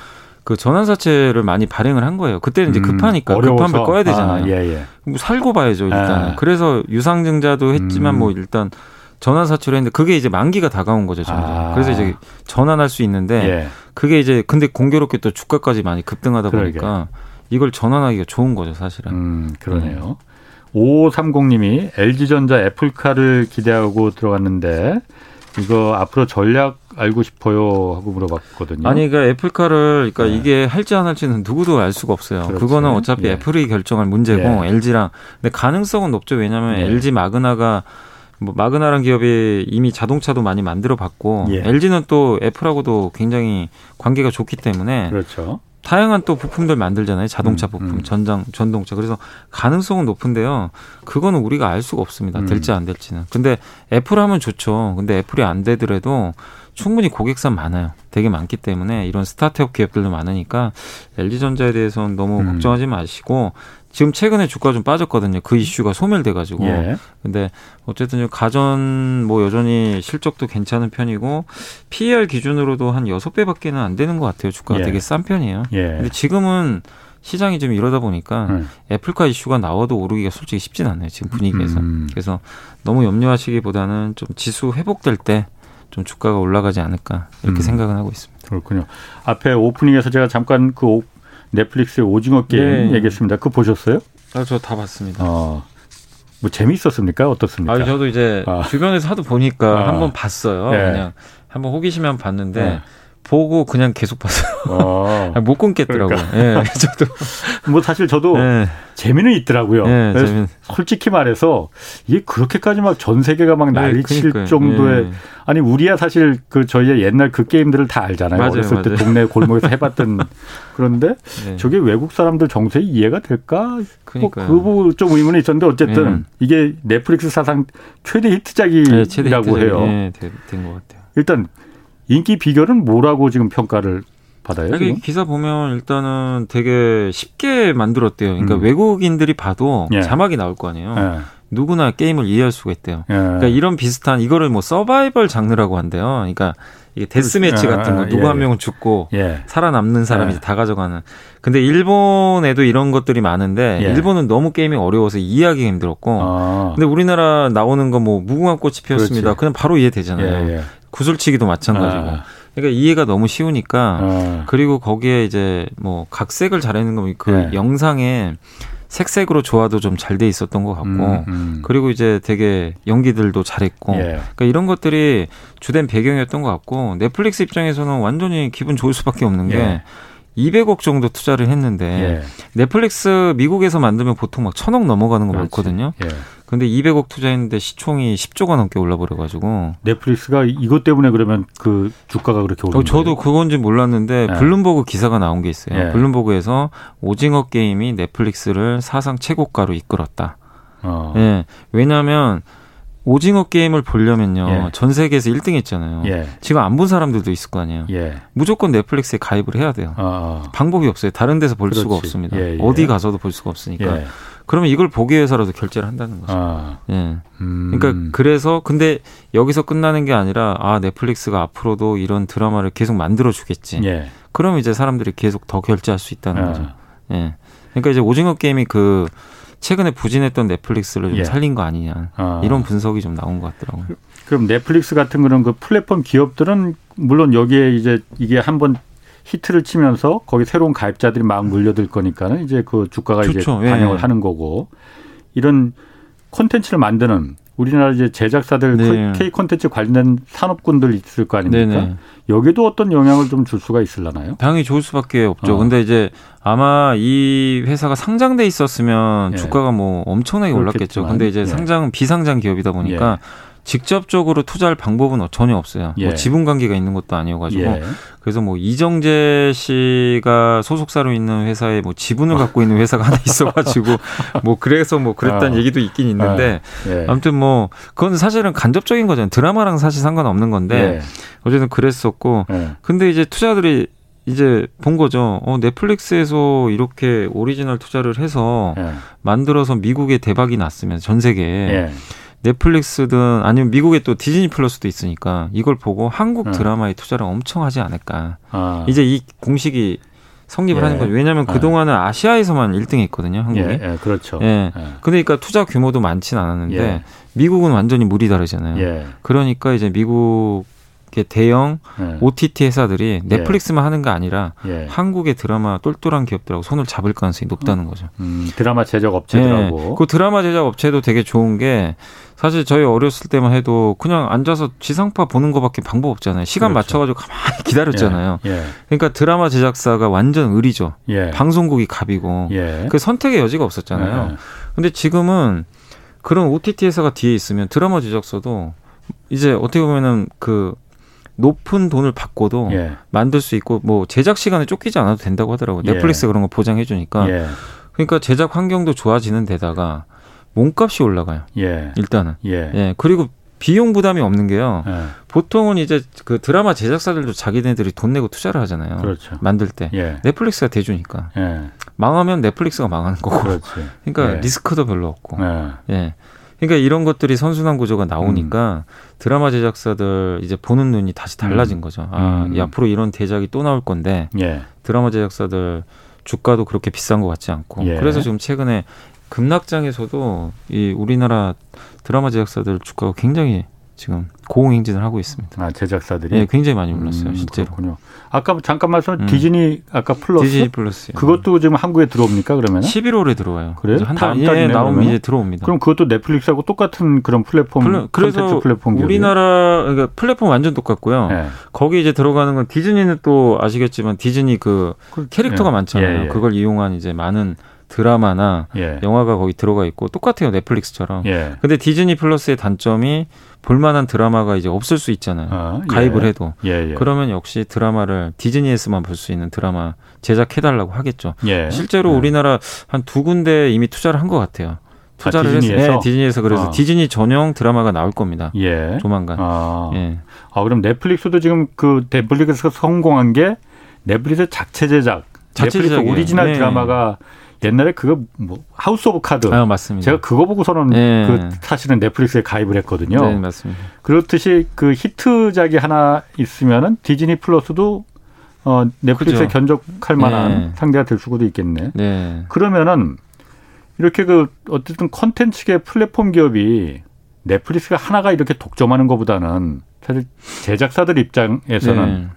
그 전환사채를 많이 발행을 한 거예요. 그때는 이제 음, 급하니까 음, 급한 걸 꺼야 되잖아요. 아, 예, 예. 뭐 살고 봐야죠 일단. 예. 그래서 유상증자도 했지만 음. 뭐 일단 전환사채를 했는데 그게 이제 만기가 다가온 거죠. 아. 그래서 이제 전환할 수 있는데 예. 그게 이제 근데 공교롭게 또 주가까지 많이 급등하다 보니까. 그러게. 이걸 전환하기가 좋은 거죠, 사실은. 음, 그러네요. 네. 5530님이 LG전자 애플카를 기대하고 들어갔는데 이거 앞으로 전략 알고 싶어요 하고 물어봤거든요. 아니, 그러니까 애플카를 그러니까 네. 이게 할지 안 할지는 누구도 알 수가 없어요. 그렇지. 그거는 어차피 예. 애플이 결정할 문제고 예. LG랑 근데 가능성은 높죠. 왜냐하면 예. LG 마그나가 뭐 마그나란 기업이 이미 자동차도 많이 만들어 봤고 예. LG는 또 애플하고도 굉장히 관계가 좋기 때문에 그렇죠. 다양한 또 부품들 만들잖아요. 자동차 음, 부품, 음. 전장, 전동차. 그래서 가능성은 높은데요. 그거는 우리가 알 수가 없습니다. 음. 될지 안 될지는. 근데 애플 하면 좋죠. 근데 애플이 안 되더라도 충분히 고객사 많아요. 되게 많기 때문에 이런 스타트업 기업들도 많으니까 LG전자에 대해서는 너무 음. 걱정하지 마시고 지금 최근에 주가 좀 빠졌거든요. 그 이슈가 소멸돼 가지고. 예. 근데 어쨌든 가전 뭐 여전히 실적도 괜찮은 편이고 PER 기준으로도 한 여섯 배밖에는안 되는 것 같아요. 주가가 예. 되게 싼 편이에요. 예. 근데 지금은 시장이 좀 이러다 보니까 음. 애플카 이슈가 나와도 오르기가 솔직히 쉽진 않네요. 지금 분위기에서. 음. 그래서 너무 염려하시기보다는 좀 지수 회복될 때 좀 주가가 올라가지 않을까 이렇게 음. 생각은 하고 있습니다. 그렇군요. 앞에 오프닝에서 제가 잠깐 그 넷플릭스의 오징어 게임 네. 얘기했습니다. 그거 보셨어요? 아, 저 다 봤습니다. 어. 뭐 재미있었습니까? 어떻습니까? 아, 저도 이제 아. 주변에서 하도 보니까 아. 한번 봤어요. 네. 그냥 한번 호기심면 봤는데 네. 보고 그냥 계속 봤어요. 어. 못 끊겠더라고요. 그러니까. 예, 저도. 뭐 사실 저도 네. 재미는 있더라고요. 네, 재미... 솔직히 말해서 이게 그렇게까지 막 전 세계가 막 네, 난리칠 네, 정도의 아니 우리야 사실 그 저희의 옛날 그 게임들을 다 알잖아요. 맞아요, 어렸을 맞아요. 때 동네 골목에서 해봤던 그런데 네. 저게 외국 사람들 정서에 이해가 될까? 그좀 의문이 있었는데 어쨌든 이게 넷플릭스 사상 최대 히트작이라고 최대 해요. 네, 된것 같아요. 일단 인기 비결은 뭐라고 지금 평가를 받아요? 여기 기사 보면 일단은 되게 쉽게 만들었대요. 그러니까 음. 외국인들이 봐도 예. 자막이 나올 거 아니에요. 예. 누구나 게임을 이해할 수가 있대요. 예. 그러니까 이런 비슷한 이거를 뭐 서바이벌 장르라고 한대요. 그러니까 이게 데스매치 같은 거 누구 예. 한 명은 죽고 예. 살아남는 사람이 예. 다 가져가는. 근데 일본에도 이런 것들이 많은데 예. 일본은 너무 게임이 어려워서 이해하기 힘들었고. 아. 근데 우리나라 나오는 거 뭐 무궁화 꽃이 피었습니다. 그냥 바로 이해되잖아요. 구슬치기도 마찬가지고. 아. 그러니까 이해가 너무 쉬우니까 어. 그리고 거기에 이제 뭐 각색을 잘하는 거그 네. 영상에 색색으로 조화도 좀 잘 돼 있었던 것 같고 음, 음. 그리고 이제 되게 연기들도 잘했고 예. 그러니까 이런 것들이 주된 배경이었던 것 같고 넷플릭스 입장에서는 완전히 기분 좋을 수밖에 없는 게 예. 200억 정도 투자를 했는데 예. 넷플릭스 미국에서 만들면 보통 막 천억 넘어가는 거 그렇지. 많거든요. 예. 근데 200억 투자했는데 시총이 10조가 넘게 올라버려 가지고 넷플릭스가 이것 때문에 그러면 그 주가가 그렇게 오른 어, 저도 그건지 몰랐는데 예. 블룸버그 기사가 나온 게 있어요. 예. 블룸버그에서 오징어 게임이 넷플릭스를 사상 최고가로 이끌었다. 어. 예. 왜냐하면 오징어 게임을 보려면요. 예. 전 세계에서 1등 했잖아요. 예. 지금 안 본 사람들도 있을 거 아니에요. 예. 무조건 넷플릭스에 가입을 해야 돼요. 어. 방법이 없어요. 다른 데서 볼 그렇지. 수가 없습니다. 예, 예. 어디 가서도 볼 수가 없으니까. 예. 그러면 이걸 보기 위해서라도 결제를 한다는 거죠. 아. 예. 음. 그러니까 그래서 근데 여기서 끝나는 게 아니라 아 넷플릭스가 앞으로도 이런 드라마를 계속 만들어 주겠지. 그럼 이제 사람들이 계속 더 결제할 수 있다는 아. 거죠. 예. 그러니까 이제 오징어 게임이 그 최근에 부진했던 넷플릭스를 좀 예. 살린 거 아니냐 아. 이런 분석이 좀 나온 것 같더라고요. 그럼 넷플릭스 같은 그런 그 플랫폼 기업들은 물론 여기에 이제 이게 한번 히트를 치면서 거기 새로운 가입자들이 막 물려들 거니까는 이제 그 주가가 좋죠. 이제 반영을 예. 하는 거고 이런 콘텐츠를 만드는 우리나라 이제 제작사들 네. K 콘텐츠 관련된 산업군들 있을 거 아닙니까? 네네. 여기도 어떤 영향을 좀 줄 수가 있을라나요? 당연히 좋을 수밖에 없죠. 어. 근데 이제 아마 이 회사가 상장돼 있었으면 예. 주가가 뭐 엄청나게 올랐겠죠. 근데 이제 예. 상장 비상장 기업이다 보니까 예. 직접적으로 투자할 방법은 전혀 없어요. 뭐 예. 뭐 지분 관계가 있는 것도 아니어가지고 예. 그래서 뭐 이정재 씨가 소속사로 있는 회사에 뭐 지분을 갖고 있는 회사가 하나 있어가지고 뭐 그래서 뭐 그랬다는 어. 얘기도 있긴 있는데 어. 예. 아무튼 뭐 그건 사실은 간접적인 거잖아요. 드라마랑 사실 상관없는 건데 예. 어쨌든 그랬었고 예. 근데 이제 투자자들이 이제 본 거죠. 어, 넷플릭스에서 이렇게 오리지널 투자를 해서 예. 만들어서 미국에 대박이 났으면 전 세계에 넷플릭스든 아니면 미국에 또 디즈니 플러스도 있으니까 이걸 보고 한국 네. 드라마에 투자를 엄청 하지 않을까. 아. 이제 이 공식이 성립을 예. 하는 거죠. 왜냐하면 예. 그동안은 아시아에서만 1등 했거든요, 한국이. 예, 예 그렇죠. 예. 예. 그러니까 투자 규모도 많진 않았는데 예. 미국은 완전히 물이 다르잖아요. 예. 그러니까 이제 미국 대형 예. OTT 회사들이 예. 넷플릭스만 예. 하는 게 아니라 예. 한국의 드라마 똘똘한 기업들하고 손을 잡을 가능성이 높다는 거죠. 음, 드라마 제작 업체들하고. 예. 그 드라마 제작 업체도 되게 좋은 게 사실 저희 어렸을 때만 해도 그냥 앉아서 지상파 보는 것밖에 방법 없잖아요. 시간 그렇죠. 맞춰가지고 가만히 기다렸잖아요. 예. 그러니까 드라마 제작사가 완전 의리죠. 방송국이 갑이고 그 선택의 여지가 없었잖아요. 근데 지금은 그런 OTT 회사가 뒤에 있으면 드라마 제작사도 이제 어떻게 보면은 그 높은 돈을 받고도 예. 만들 수 있고 뭐 제작 시간에 쫓기지 않아도 된다고 하더라고요. 예. 넷플릭스 예. 그런 거 보장해 주니까. 예. 그러니까 제작 환경도 좋아지는 데다가 몸값이 올라가요. 예. 일단은. 예. 예. 그리고 비용 부담이 없는 게요. 예. 보통은 이제 그 드라마 제작사들도 자기네들이 돈 내고 투자를 하잖아요. 그렇죠. 만들 때. 예. 넷플릭스가 대주니까. 예. 망하면 넷플릭스가 망하는 거고. 그렇지. 그러니까 리스크도 별로 없고. 예. 그러니까 이런 것들이 선순환 구조가 나오니까 음. 드라마 제작사들 이제 보는 눈이 다시 달라진 음. 거죠. 아, 음. 앞으로 이런 대작이 또 나올 건데 예. 드라마 제작사들 주가도 그렇게 비싼 것 같지 않고 예. 그래서 지금 최근에 급락장에서도 이 우리나라 드라마 제작사들 주가가 굉장히 지금 고공행진을 하고 있습니다. 아 제작사들이 네, 굉장히 많이 올랐어요, 음, 실제로. 그렇군요. 아까 잠깐 말씀 음. 디즈니 아까 플러스 디즈니 플러스 그것도 지금 한국에 들어옵니까 그러면? 11월에 들어와요. 그래요? 한 다음 달에 나오면 이제 들어옵니다. 그럼 그것도 넷플릭스하고 똑같은 그런 플랫폼 플레, 그래서 플랫폼 우리나라 그러니까 플랫폼 완전 똑같고요. 네. 거기 이제 들어가는 건 디즈니는 또 아시겠지만 디즈니 그, 그 캐릭터가 네. 많잖아요. 예, 예. 그걸 이용한 이제 많은 드라마나 예. 영화가 거기 들어가 있고 똑같아요 넷플릭스처럼. 예. 근데 디즈니 플러스의 단점이 볼만한 드라마가 이제 없을 수 있잖아요. 아, 예. 가입을 해도. 예, 예. 그러면 역시 드라마를 디즈니에서만 볼 수 있는 드라마 제작해달라고 하겠죠. 예. 실제로 우리나라 한 두 군데 이미 투자를 한 것 같아요. 투자를 아, 디즈니에서? 네, 디즈니에서 그래서 아. 디즈니 전용 드라마가 나올 겁니다. 예. 조만간. 아. 예. 아 그럼 넷플릭스도 지금 그 넷플릭스가 성공한 게 넷플릭스 자체 제작, 자체 넷플릭스 제작 오리지널 네. 드라마가 옛날에 그거 뭐 House of Cards. 아, 맞습니다. 제가 그거 보고서는 네. 그 사실은 넷플릭스에 가입을 했거든요. 네, 맞습니다. 그렇듯이 그 히트작이 하나 있으면은 디즈니 플러스도 어 넷플릭스에 그죠. 견적할 만한 네. 상대가 될 수도 있겠네. 네. 그러면은 이렇게 그 어쨌든 컨텐츠계 플랫폼 기업이 넷플릭스가 하나가 이렇게 독점하는 것보다는 사실 제작사들 입장에서는 네.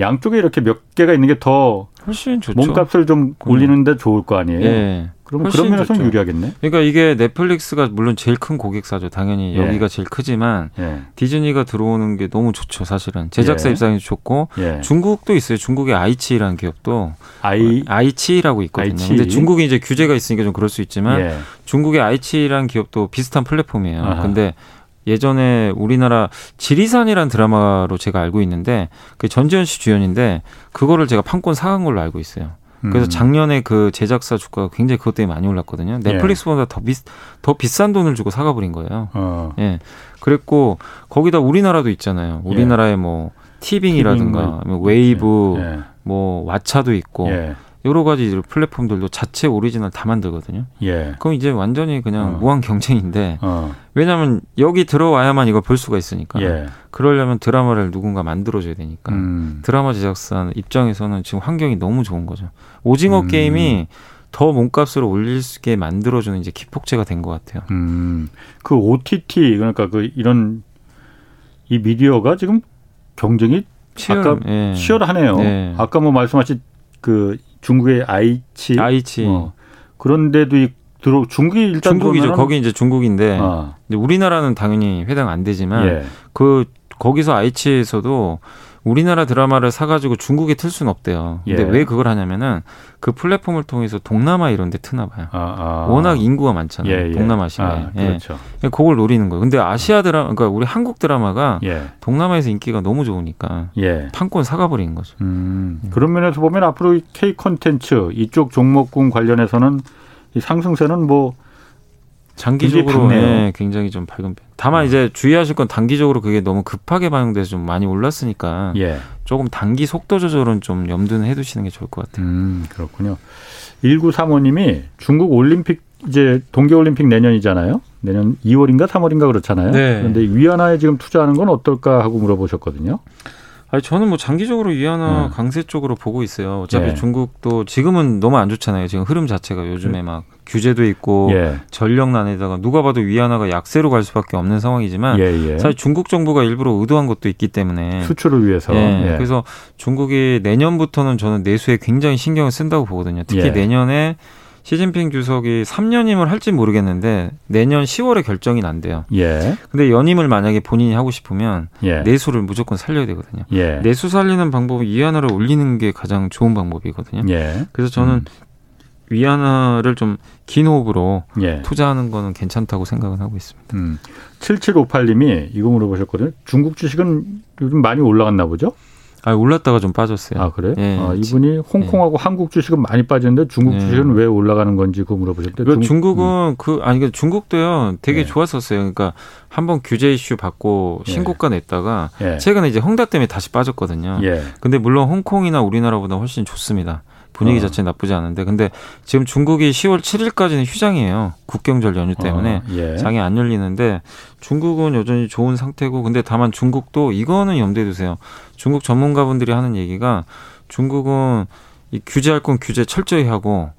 양쪽에 이렇게 몇 개가 있는 게 더 훨씬 좋죠. 몸값을 좀 올리는데 좋을 거 아니에요. 예. 그럼 그런 면에서 는 유리하겠네. 그러니까 이게 넷플릭스가 물론 제일 큰 고객사죠. 당연히 예. 여기가 제일 크지만 예. 디즈니가 들어오는 게 너무 좋죠. 사실은 제작사 예. 입장에서 좋고 예. 중국도 있어요. 중국의 아이치라는 기업도 아이 아이치라고 있거든요. 아이치. 근데 중국이 이제 규제가 있으니까 좀 그럴 수 있지만 예. 중국의 아이치라는 기업도 비슷한 플랫폼이에요. 아하. 근데 예전에 우리나라 지리산이라는 드라마로 제가 알고 있는데 그 전지현 씨 주연인데 그거를 제가 판권 사간 걸로 알고 있어요. 그래서 음. 작년에 그 제작사 주가가 굉장히 그것 때문에 많이 올랐거든요. 예. 넷플릭스보다 더, 비, 더 비싼 돈을 주고 사가 버린 거예요. 어. 예. 그랬고 거기다 우리나라도 있잖아요. 우리나라에 뭐 티빙이라든가 뭐 웨이브, 예. 뭐 왓챠도 있고 예. 여러 가지 플랫폼들도 자체 오리지널 다 만들거든요. 예. 그럼 이제 완전히 그냥 어. 무한 경쟁인데 어. 왜냐하면 여기 들어와야만 이걸 볼 수가 있으니까. 예. 그러려면 드라마를 누군가 만들어줘야 되니까 음. 드라마 제작사 입장에서는 지금 환경이 너무 좋은 거죠. 오징어 음. 게임이 더 몸값을 올릴 수 있게 만들어주는 이제 기폭제가 된 것 같아요. 음. 그 OTT 그러니까 그 이런 이 미디어가 지금 경쟁이 치열, 아까 예. 치열하네요. 예. 아까 뭐 말씀하신 그 중국의 아이치, 아이치. 어, 그런데도 들어 중국이 일단 중국이죠. 거기 이제 중국인데 아. 우리나라는 당연히 해당 안 되지만 예. 그 거기서 아이치에서도 우리나라 드라마를 사가지고 중국에 틀 수는 없대요. 근데 예. 왜 그걸 하냐면은 그 플랫폼을 통해서 동남아 이런 데 트나 봐요. 아, 아. 워낙 인구가 많잖아요. 예, 예. 동남아시아에. 아, 예. 그렇죠. 예. 그걸 노리는 거예요. 근데 아시아 드라마, 그러니까 우리 한국 드라마가 예. 동남아에서 인기가 너무 좋으니까 예. 판권 사가버리는 거죠. 음, 그런 면에서 보면 앞으로 K 콘텐츠 이쪽 종목군 관련해서는 이 상승세는 뭐 장기적으로 네, 굉장히 좀 밝은 편. 다만 음. 이제 주의하실 건 단기적으로 그게 너무 급하게 반영돼서 좀 많이 올랐으니까 예. 조금 단기 속도 조절은 좀 염두는 해두시는 게 좋을 것 같아요. 음, 그렇군요. 1935님이 중국 올림픽 이제 동계올림픽 내년이잖아요. 내년 2월인가 3월인가 그렇잖아요. 네. 그런데 위안화에 지금 투자하는 건 어떨까 하고 물어보셨거든요. 아니 저는 뭐 장기적으로 위안화 음. 강세 쪽으로 보고 있어요. 어차피 예. 중국도 지금은 너무 안 좋잖아요. 지금 흐름 자체가 요즘에 음. 막 규제도 있고 예. 전력난에다가 누가 봐도 위안화가 약세로 갈 수밖에 없는 상황이지만 예, 예. 사실 중국 정부가 일부러 의도한 것도 있기 때문에 수출을 위해서 예. 예. 그래서 중국이 내년부터는 저는 내수에 굉장히 신경을 쓴다고 보거든요. 특히 예. 내년에 시진핑 주석이 3년임을 할지 모르겠는데 내년 10월에 결정이 난대요. 예. 근데 연임을 만약에 본인이 하고 싶으면 예. 내수를 무조건 살려야 되거든요. 예. 내수 살리는 방법은 위안화를 올리는 게 가장 좋은 방법이거든요. 예. 그래서 저는 음. 위안화를 좀 긴 호흡으로 예. 투자하는 거는 괜찮다고 생각은 하고 있습니다. 음. 7758님이 이거 물어보셨거든요. 중국 주식은 요즘 많이 올라갔나 보죠? 아 올랐다가 좀 빠졌어요. 아 그래? 예, 아, 이분이 홍콩하고 예. 한국 주식은 많이 빠졌는데 중국 예. 주식은 왜 올라가는 건지 그거 물어보셨대. 그 중국, 은 음. 그 아니 그 중국도요 되게 예. 좋았었어요. 그러니까 한번 규제 이슈 받고 예. 신고가 냈다가 예. 최근에 이제 홍다 때문에 다시 빠졌거든요. 근데 물론 홍콩이나 우리나라보다 훨씬 좋습니다. 분위기 어. 자체 나쁘지 않은데 근데 지금 중국이 10월 7일까지는 휴장이에요. 국경절 연휴 때문에 어, 예. 장이 안 열리는데 중국은 여전히 좋은 상태고 근데 다만 중국도 이거는 염두에 두세요. 중국 전문가분들이 하는 얘기가 중국은 이 규제할 건 규제 철저히 하고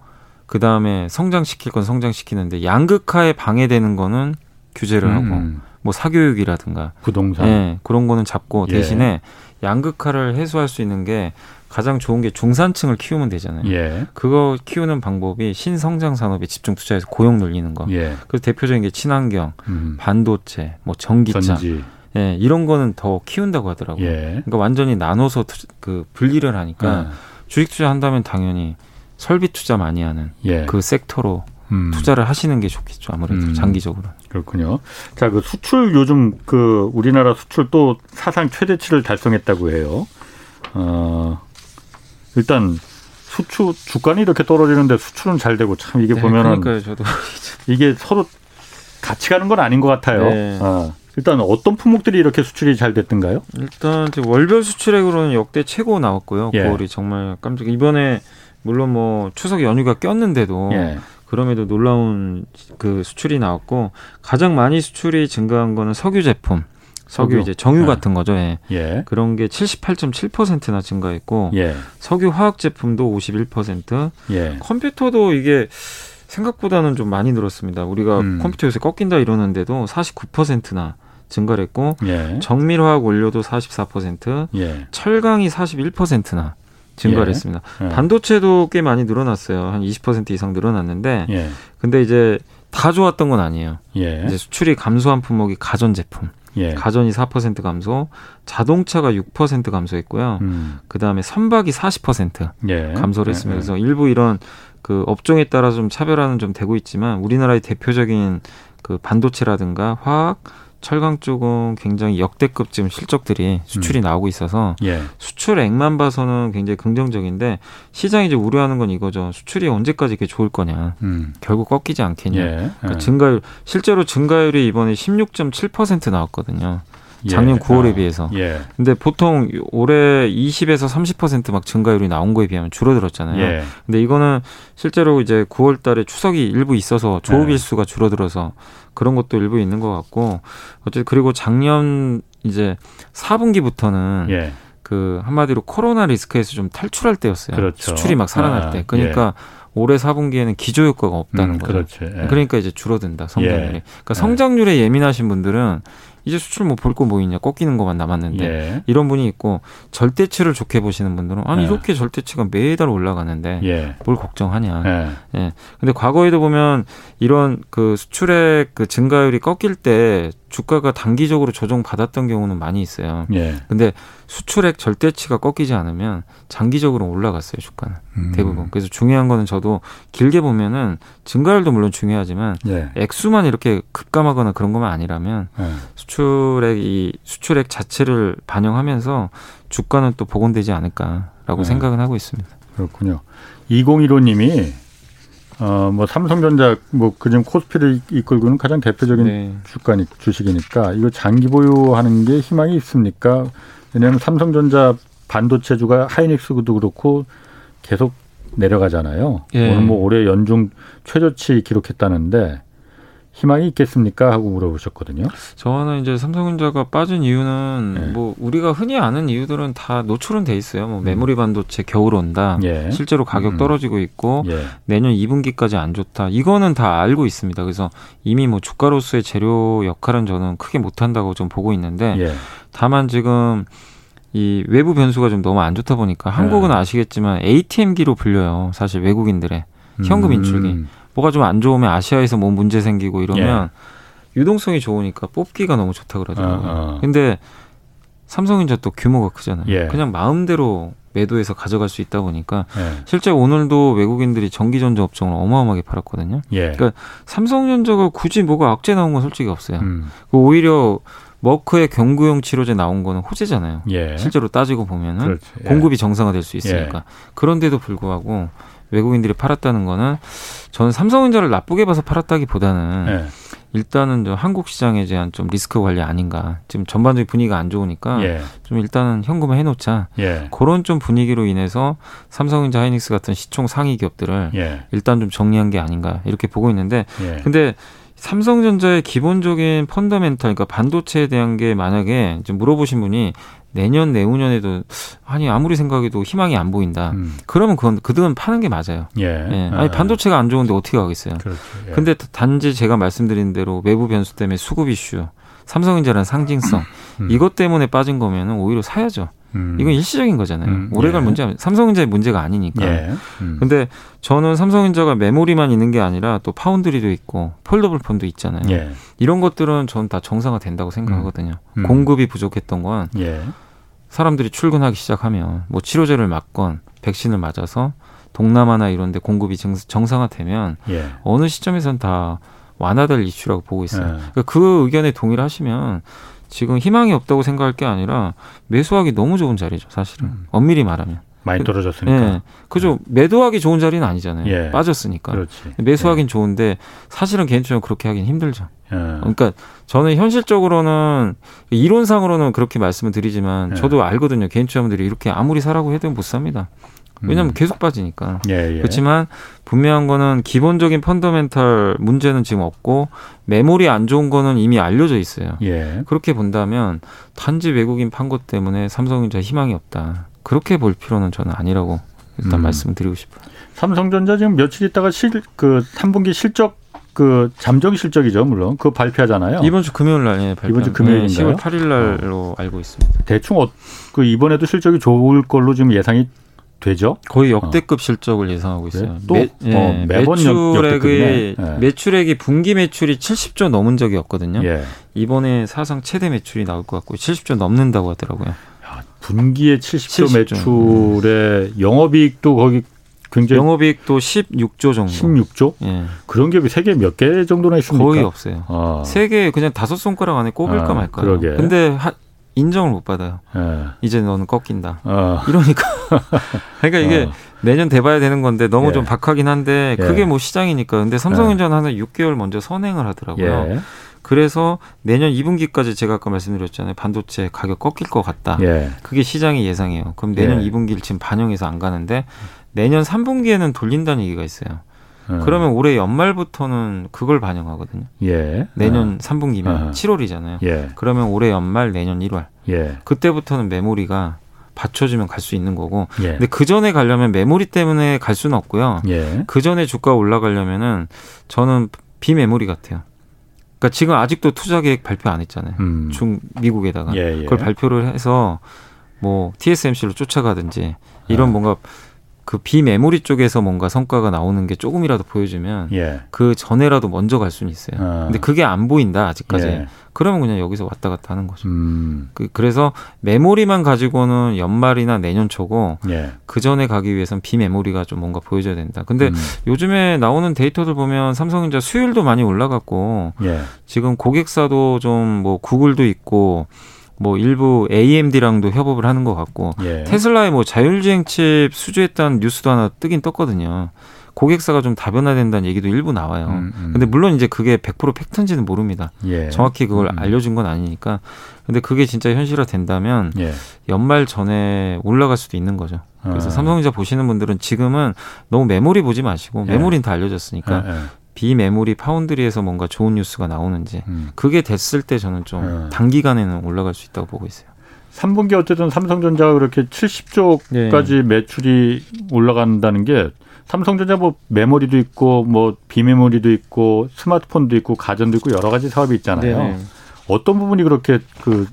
그 다음에 성장시킬 건 성장시키는데 양극화에 방해되는 거는 규제를 음. 하고 뭐 사교육이라든가 부동산 네, 그런 거는 잡고 예. 대신에 양극화를 해소할 수 있는 게 가장 좋은 게 중산층을 키우면 되잖아요. 예. 그거 키우는 방법이 신성장 산업에 집중 투자해서 고용 늘리는 거. 예. 그래서 대표적인 게 친환경, 음. 반도체, 뭐 전기차. 전지. 예, 이런 거는 더 키운다고 하더라고요. 예. 그러니까 완전히 나눠서 투, 그 분리를 하니까 예. 주식 투자한다면 당연히 설비 투자 많이 하는 예. 그 섹터로 음. 투자를 하시는 게 좋겠죠. 아무래도 음. 장기적으로. 그렇군요. 자, 그 수출 요즘 그 우리나라 수출 또 사상 최대치를 달성했다고 해요. 어, 일단 수출 주가는 이렇게 떨어지는데 수출은 잘 되고 참 이게 네, 보면은 그러니까요, 저도 이게 서로 같이 가는 건 아닌 것 같아요. 네. 어. 일단 어떤 품목들이 이렇게 수출이 잘 됐던가요? 일단 월별 수출액으로는 역대 최고 나왔고요. 예. 9월이 정말 깜짝 이번에 물론 뭐 추석 연휴가 꼈는데도 예. 그럼에도 놀라운 그 수출이 나왔고 가장 많이 수출이 증가한 거는 석유 제품. 석유, 석유. 이제 정유 네. 같은 거죠. 예. 예. 그런 게 78.7%나 증가했고 예. 석유 화학 제품도 51%. 예. 컴퓨터도 이게 생각보다는 좀 많이 늘었습니다. 우리가 음. 컴퓨터 요새 꺾인다 이러는데도 49%나 증가를 했고 예. 정밀화학 원료도 44%, 예. 철강이 41%나 증가를 예. 했습니다. 예. 반도체도 꽤 많이 늘어났어요. 한 20% 이상 늘어났는데 예. 근데 이제 다 좋았던 건 아니에요. 예. 이제 수출이 감소한 품목이 가전 제품. 예. 가전이 4% 감소, 자동차가 6% 감소했고요. 음. 그 다음에 선박이 40% 예. 감소를 했습니다. 그래서 일부 이런 그 업종에 따라 좀 차별화는 좀 되고 있지만 우리나라의 대표적인 그 반도체라든가 화학, 철강 쪽은 굉장히 역대급 지금 실적들이 수출이 음. 나오고 있어서 예. 수출액만 봐서는 굉장히 긍정적인데 시장이 이제 우려하는 건 이거죠. 수출이 언제까지 이렇게 좋을 거냐. 음. 결국 꺾이지 않겠냐. 예. 그러니까 예. 증가율 실제로 증가율이 이번에 16.7% 나왔거든요. 작년 예. 9월에 아, 비해서. 예. 근데 보통 올해 20에서 30%막 증가율이 나온 거에 비하면 줄어들었잖아요. 예. 근데 이거는 실제로 이제 9월 달에 추석이 일부 있어서 조업 예. 일수가 줄어들어서 그런 것도 일부 있는 것 같고 어쨌든 그리고 작년 이제 4분기부터는 예. 그 한마디로 코로나 리스크에서 좀 탈출할 때였어요. 그렇죠. 수출이 막 살아날 아, 때. 그러니까 예. 올해 4분기에는 기저 효과가 없다는 음, 거죠. 그렇죠. 예. 그러니까 이제 줄어든다 성장률이. 예. 그러니까 성장률에 예민하신 분들은 이제 수출 뭐 볼 거 뭐 있냐 꺾이는 것만 남았는데 예. 이런 분이 있고 절대치를 좋게 보시는 분들은 아니 예. 이렇게 절대치가 매달 올라가는데 예. 뭘 걱정하냐. 예. 예. 근데 과거에도 보면 이런 그 수출의 그 증가율이 꺾일 때 주가가 단기적으로 조정받았던 경우는 많이 있어요. 예. 근데 수출액 절대치가 꺾이지 않으면 장기적으로 올라갔어요, 주가는. 음. 대부분. 그래서 중요한 거는 저도 길게 보면은 증가율도 물론 중요하지만 예. 액수만 이렇게 급감하거나 그런 것만 아니라면 예. 수출액 이 수출액 자체를 반영하면서 주가는 또 복원되지 않을까라고 예. 생각은 하고 있습니다. 그렇군요. 2015님이 어, 뭐 삼성전자 뭐 그중 코스피를 이끌고는 가장 대표적인 네. 주가니 주식이니까 이거 장기 보유하는 게 희망이 있습니까? 왜냐하면 삼성전자 반도체주가 하이닉스도 그렇고 계속 내려가잖아요. 예. 오늘 뭐 올해 연중 최저치 기록했다는데 희망이 있겠습니까? 하고 물어보셨거든요. 저는 이제 삼성전자가 빠진 이유는 네. 뭐 우리가 흔히 아는 이유들은 다 노출은 돼 있어요. 뭐 음. 메모리 반도체 겨울 온다. 예. 실제로 가격 음. 떨어지고 있고 예. 내년 2분기까지 안 좋다. 이거는 다 알고 있습니다. 그래서 이미 뭐 주가로서의 재료 역할은 저는 크게 못 한다고 좀 보고 있는데 예. 다만 지금 이 외부 변수가 좀 너무 안 좋다 보니까 한국은 네. 아시겠지만 ATM기로 불려요. 사실 외국인들의 현금 인출기. 음. 뭐가 좀 안 좋으면 아시아에서 뭐 문제 생기고 이러면 예. 유동성이 좋으니까 뽑기가 너무 좋다 그러더라고요. 어, 어. 근데 삼성전자 또 규모가 크잖아요. 예. 그냥 마음대로 매도해서 가져갈 수 있다 보니까 예. 실제 오늘도 외국인들이 전기전자 업종을 어마어마하게 팔았거든요. 예. 그러니까 삼성전자가 굳이 뭐가 악재 나온 건 솔직히 없어요. 음. 그 오히려 머크의 경구용 치료제 나온 거는 호재잖아요. 예. 실제로 따지고 보면은 그렇지. 예. 공급이 정상화될 수 있으니까. 그런데도 불구하고 외국인들이 팔았다는 거는 저는 삼성전자를 나쁘게 봐서 팔았다기보다는 네. 일단은 저 한국 시장에 대한 좀 리스크 관리 아닌가. 지금 전반적인 분위기가 안 좋으니까 예. 좀 일단은 현금을 해놓자. 예. 그런 좀 분위기로 인해서 삼성전자 하이닉스 같은 시총 상위 기업들을 예. 일단 좀 정리한 게 아닌가 이렇게 보고 있는데 예. 근데 삼성전자의 기본적인 펀더멘탈, 그러니까 반도체에 대한 게 만약에 좀 물어보신 분이 내년 내후년에도 아니 아무리 생각해도 희망이 안 보인다. 음. 그러면 그건 그들은 파는 게 맞아요. 예. 예. 아니 아. 반도체가 안 좋은데 어떻게 가겠어요. 그렇죠. 예. 근데 단지 제가 말씀드린 대로 외부 변수 때문에 수급 이슈, 삼성전자라는 상징성 음. 이것 때문에 빠진 거면은 오히려 사야죠. 음. 이건 일시적인 거잖아요. 음. 오래갈 예. 문제, 삼성전자의 문제가 아니니까. 예. 음. 근데 저는 삼성전자가 메모리만 있는 게 아니라 또 파운드리도 있고 폴더블 폰도 있잖아요. 예. 이런 것들은 저는 다 정상화 된다고 생각하거든요. 음. 음. 공급이 부족했던 건 예. 사람들이 출근하기 시작하면 뭐 치료제를 맞건 백신을 맞아서 동남아나 이런 데 공급이 정상화되면 예. 어느 시점에선 다 완화될 이슈라고 보고 있어요. 예. 그러니까 그 의견에 동의를 하시면 지금 희망이 없다고 생각할 게 아니라 매수하기 너무 좋은 자리죠, 사실은. 음. 엄밀히 말하면. 많이 떨어졌으니까. 예. 그죠. 네. 매도하기 좋은 자리는 아니잖아요. 예. 빠졌으니까. 그렇지. 매수하긴 예. 좋은데 사실은 개인적으로 그렇게 하긴 힘들죠. 예. 그러니까 저는 현실적으로는 이론상으로는 그렇게 말씀을 드리지만 예. 저도 알거든요. 개인 투자분들이 이렇게 아무리 사라고 해도 못 삽니다. 왜냐하면 음. 계속 빠지니까. 예, 예. 그렇지만 분명한 거는 기본적인 펀더멘탈 문제는 지금 없고 메모리 안 좋은 거는 이미 알려져 있어요. 예. 그렇게 본다면 단지 외국인 판 것 때문에 삼성전자 희망이 없다. 그렇게 볼 필요는 저는 아니라고 일단 음. 말씀을 드리고 싶어요. 삼성전자 지금 며칠 있다가 실 그 3분기 실적 그 잠정 실적이죠, 물론. 그거 발표하잖아요. 이번 주 금요일 날 예, 발표. 이번 주 금요일인가요? 네, 10월 8일 날로 어. 알고 있습니다. 대충 어, 그 이번에도 실적이 좋을 걸로 지금 예상이 되죠? 거의 역대급 어. 실적을 예상하고 있어요. 또 매, 예, 어, 매번 매출액이 예. 매출액이 분기 매출이 70조 넘은 적이 없거든요. 예. 이번에 사상 최대 매출이 나올 것 같고 70조 넘는다고 하더라고요. 야, 분기에 70조, 70조 매출에 영업이익도 거기 굉장히 영업이익도 16조 정도. 16조? 예. 그런 기업이 세계 몇 개 정도나 있습니까? 거의 없어요. 아. 세계 그냥 다섯 손가락 안에 꼽을까 아, 말까요. 그러게. 근데 하, 인정을 못 받아요. 예. 이제 너는 꺾인다. 어. 이러니까 그러니까 이게 어. 내년 돼봐야 되는 건데 너무 예. 좀 박하긴 한데 예. 그게 뭐 시장이니까. 근데 삼성전자 하나 6개월 먼저 선행을 하더라고요. 예. 그래서 내년 2분기까지 제가 아까 말씀드렸잖아요. 반도체 가격 꺾일 것 같다. 예. 그게 시장의 예상이에요. 그럼 내년 예. 2분기를 지금 반영해서 안 가는데 내년 3분기에는 돌린다는 얘기가 있어요. 음. 그러면 올해 연말부터는 그걸 반영하거든요. 예. 내년 어. 3분기면 어. 7월이잖아요. 예. 그러면 올해 연말 내년 1월. 예. 그때부터는 메모리가 받쳐주면 갈 수 있는 거고. 예. 근데 그 전에 가려면 메모리 때문에 갈 수는 없고요. 예. 그 전에 주가 올라가려면은 저는 비메모리 같아요. 그러니까 지금 아직도 투자 계획 발표 안 했잖아요. 음. 중 미국에다가 예, 예. 그걸 발표를 해서 뭐 TSMC로 쫓아가든지 이런 아. 뭔가 그 비메모리 쪽에서 뭔가 성과가 나오는 게 조금이라도 보여주면 예. 그 전에라도 먼저 갈 수는 있어요. 아. 근데 그게 안 보인다 아직까지. 예. 그러면 그냥 여기서 왔다 갔다 하는 거죠. 음. 그, 래서 메모리만 가지고는 연말이나 내년 초고 예. 그 전에 가기 위해선 비메모리가 좀 뭔가 보여줘야 된다. 근데 음. 요즘에 나오는 데이터들 보면 삼성전자 수율도 많이 올라갔고 예. 지금 고객사도 좀 뭐 구글도 있고 뭐 일부 AMD랑도 협업을 하는 것 같고 예. 테슬라의 뭐 자율주행 칩 수주했다는 뉴스도 하나 뜨긴 떴거든요. 고객사가 좀 다변화된다는 얘기도 일부 나와요. 음, 음. 근데 물론 이제 그게 100% 팩트인지는 모릅니다. 예. 정확히 그걸 음. 알려준 건 아니니까. 근데 그게 진짜 현실화 된다면 예. 연말 전에 올라갈 수도 있는 거죠. 그래서 아. 삼성전자 보시는 분들은 지금은 너무 메모리 보지 마시고 예. 메모리는 다 알려졌으니까 예, 예. 비메모리 파운드리에서 뭔가 좋은 뉴스가 나오는지 음. 그게 됐을 때 저는 좀 네. 단기간에는 올라갈 수 있다고 보고 있어요. 3분기 어쨌든 삼성전자가 그렇게 70조까지 네. 매출이 올라간다는 게 삼성전자 뭐 메모리도 있고 뭐 비메모리도 있고 스마트폰도 있고 가전도 있고 여러 가지 사업이 있잖아요. 네. 어떤 부분이 그렇게 그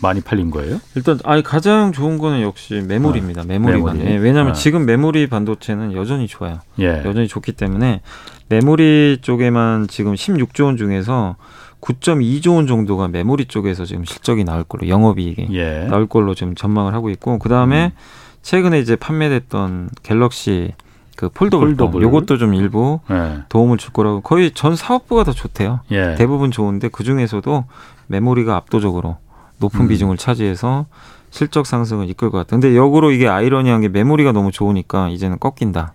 많이 팔린 거예요? 일단 아니 가장 좋은 거는 역시 메모리입니다. 아, 메모리가. 메모리. 예, 왜냐하면 아. 지금 메모리 반도체는 여전히 좋아요. 예. 여전히 좋기 때문에 메모리 쪽에만 지금 16조 원 중에서 9.2조 원 정도가 메모리 쪽에서 지금 실적이 나올 걸로 영업이익이 예. 나올 걸로 지금 전망을 하고 있고 그 다음에 음. 최근에 이제 판매됐던 갤럭시 그 foldable, foldable. 요것도 좀 일부 예. 도움을 줄 거라고 거의 전 사업부가 더 좋대요. 예. 대부분 좋은데 그 중에서도 메모리가 압도적으로 높은 음. 비중을 차지해서 실적 상승을 이끌 것 같아요. 근데 역으로 이게 아이러니한 게 메모리가 너무 좋으니까 이제는 꺾인다.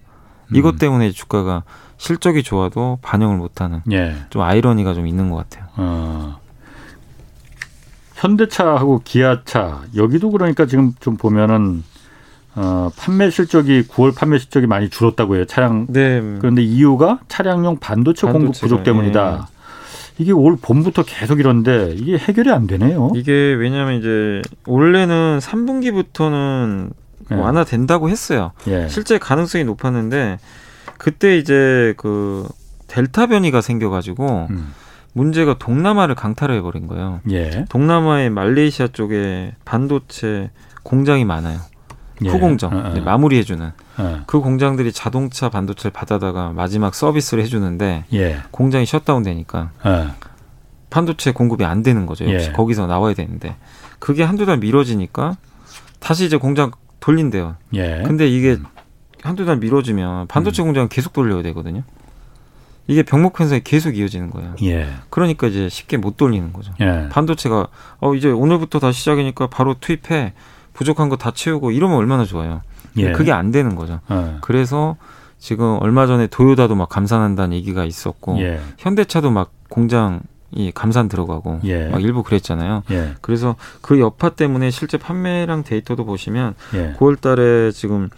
이것 음. 때문에 주가가 실적이 좋아도 반영을 못하는 예. 좀 아이러니가 좀 있는 것 같아요. 어. 현대차하고 기아차 여기도 그러니까 지금 좀 보면은 어, 판매 실적이 9월 판매 실적이 많이 줄었다고 해요. 차량. 네. 그런데 이유가 차량용 반도체 공급 부족 때문이다. 예. 이게 올 봄부터 계속 이런데 이게 해결이 안 되네요. 이게 왜냐하면 이제 원래는 3분기부터는 네. 완화된다고 했어요. 예. 실제 가능성이 높았는데 그때 이제 그 델타 변이가 생겨가지고 음. 문제가 동남아를 강타를 해버린 거예요. 예. 동남아의 말레이시아 쪽에 반도체 공장이 많아요. 예. 후공정 어, 어. 마무리해주는 어. 그 공장들이 자동차 반도체를 받아다가 마지막 서비스를 해주는데 예. 공장이 셧다운 되니까 어. 반도체 공급이 안 되는 거죠. 역시 예. 거기서 나와야 되는데 그게 한두 달 미뤄지니까 다시 이제 공장 돌린대요. 예. 근데 이게 음. 한두 달 미뤄지면 반도체 음. 공장 계속 돌려야 되거든요. 이게 병목 현상이 계속 이어지는 거예요. 예. 그러니까 이제 쉽게 못 돌리는 거죠. 예. 반도체가 어 이제 오늘부터 다시 시작이니까 바로 투입해 부족한 거 다 채우고 이러면 얼마나 좋아요. 예. 그게 안 되는 거죠. 예. 그래서 지금 얼마 전에 도요다도 막 감산한다는 얘기가 있었고 예. 현대차도 막 공장 이 감산 들어가고 예. 막 일부 그랬잖아요. 예. 그래서 그 여파 때문에 실제 판매량 데이터도 보시면 예. 9월달에 지금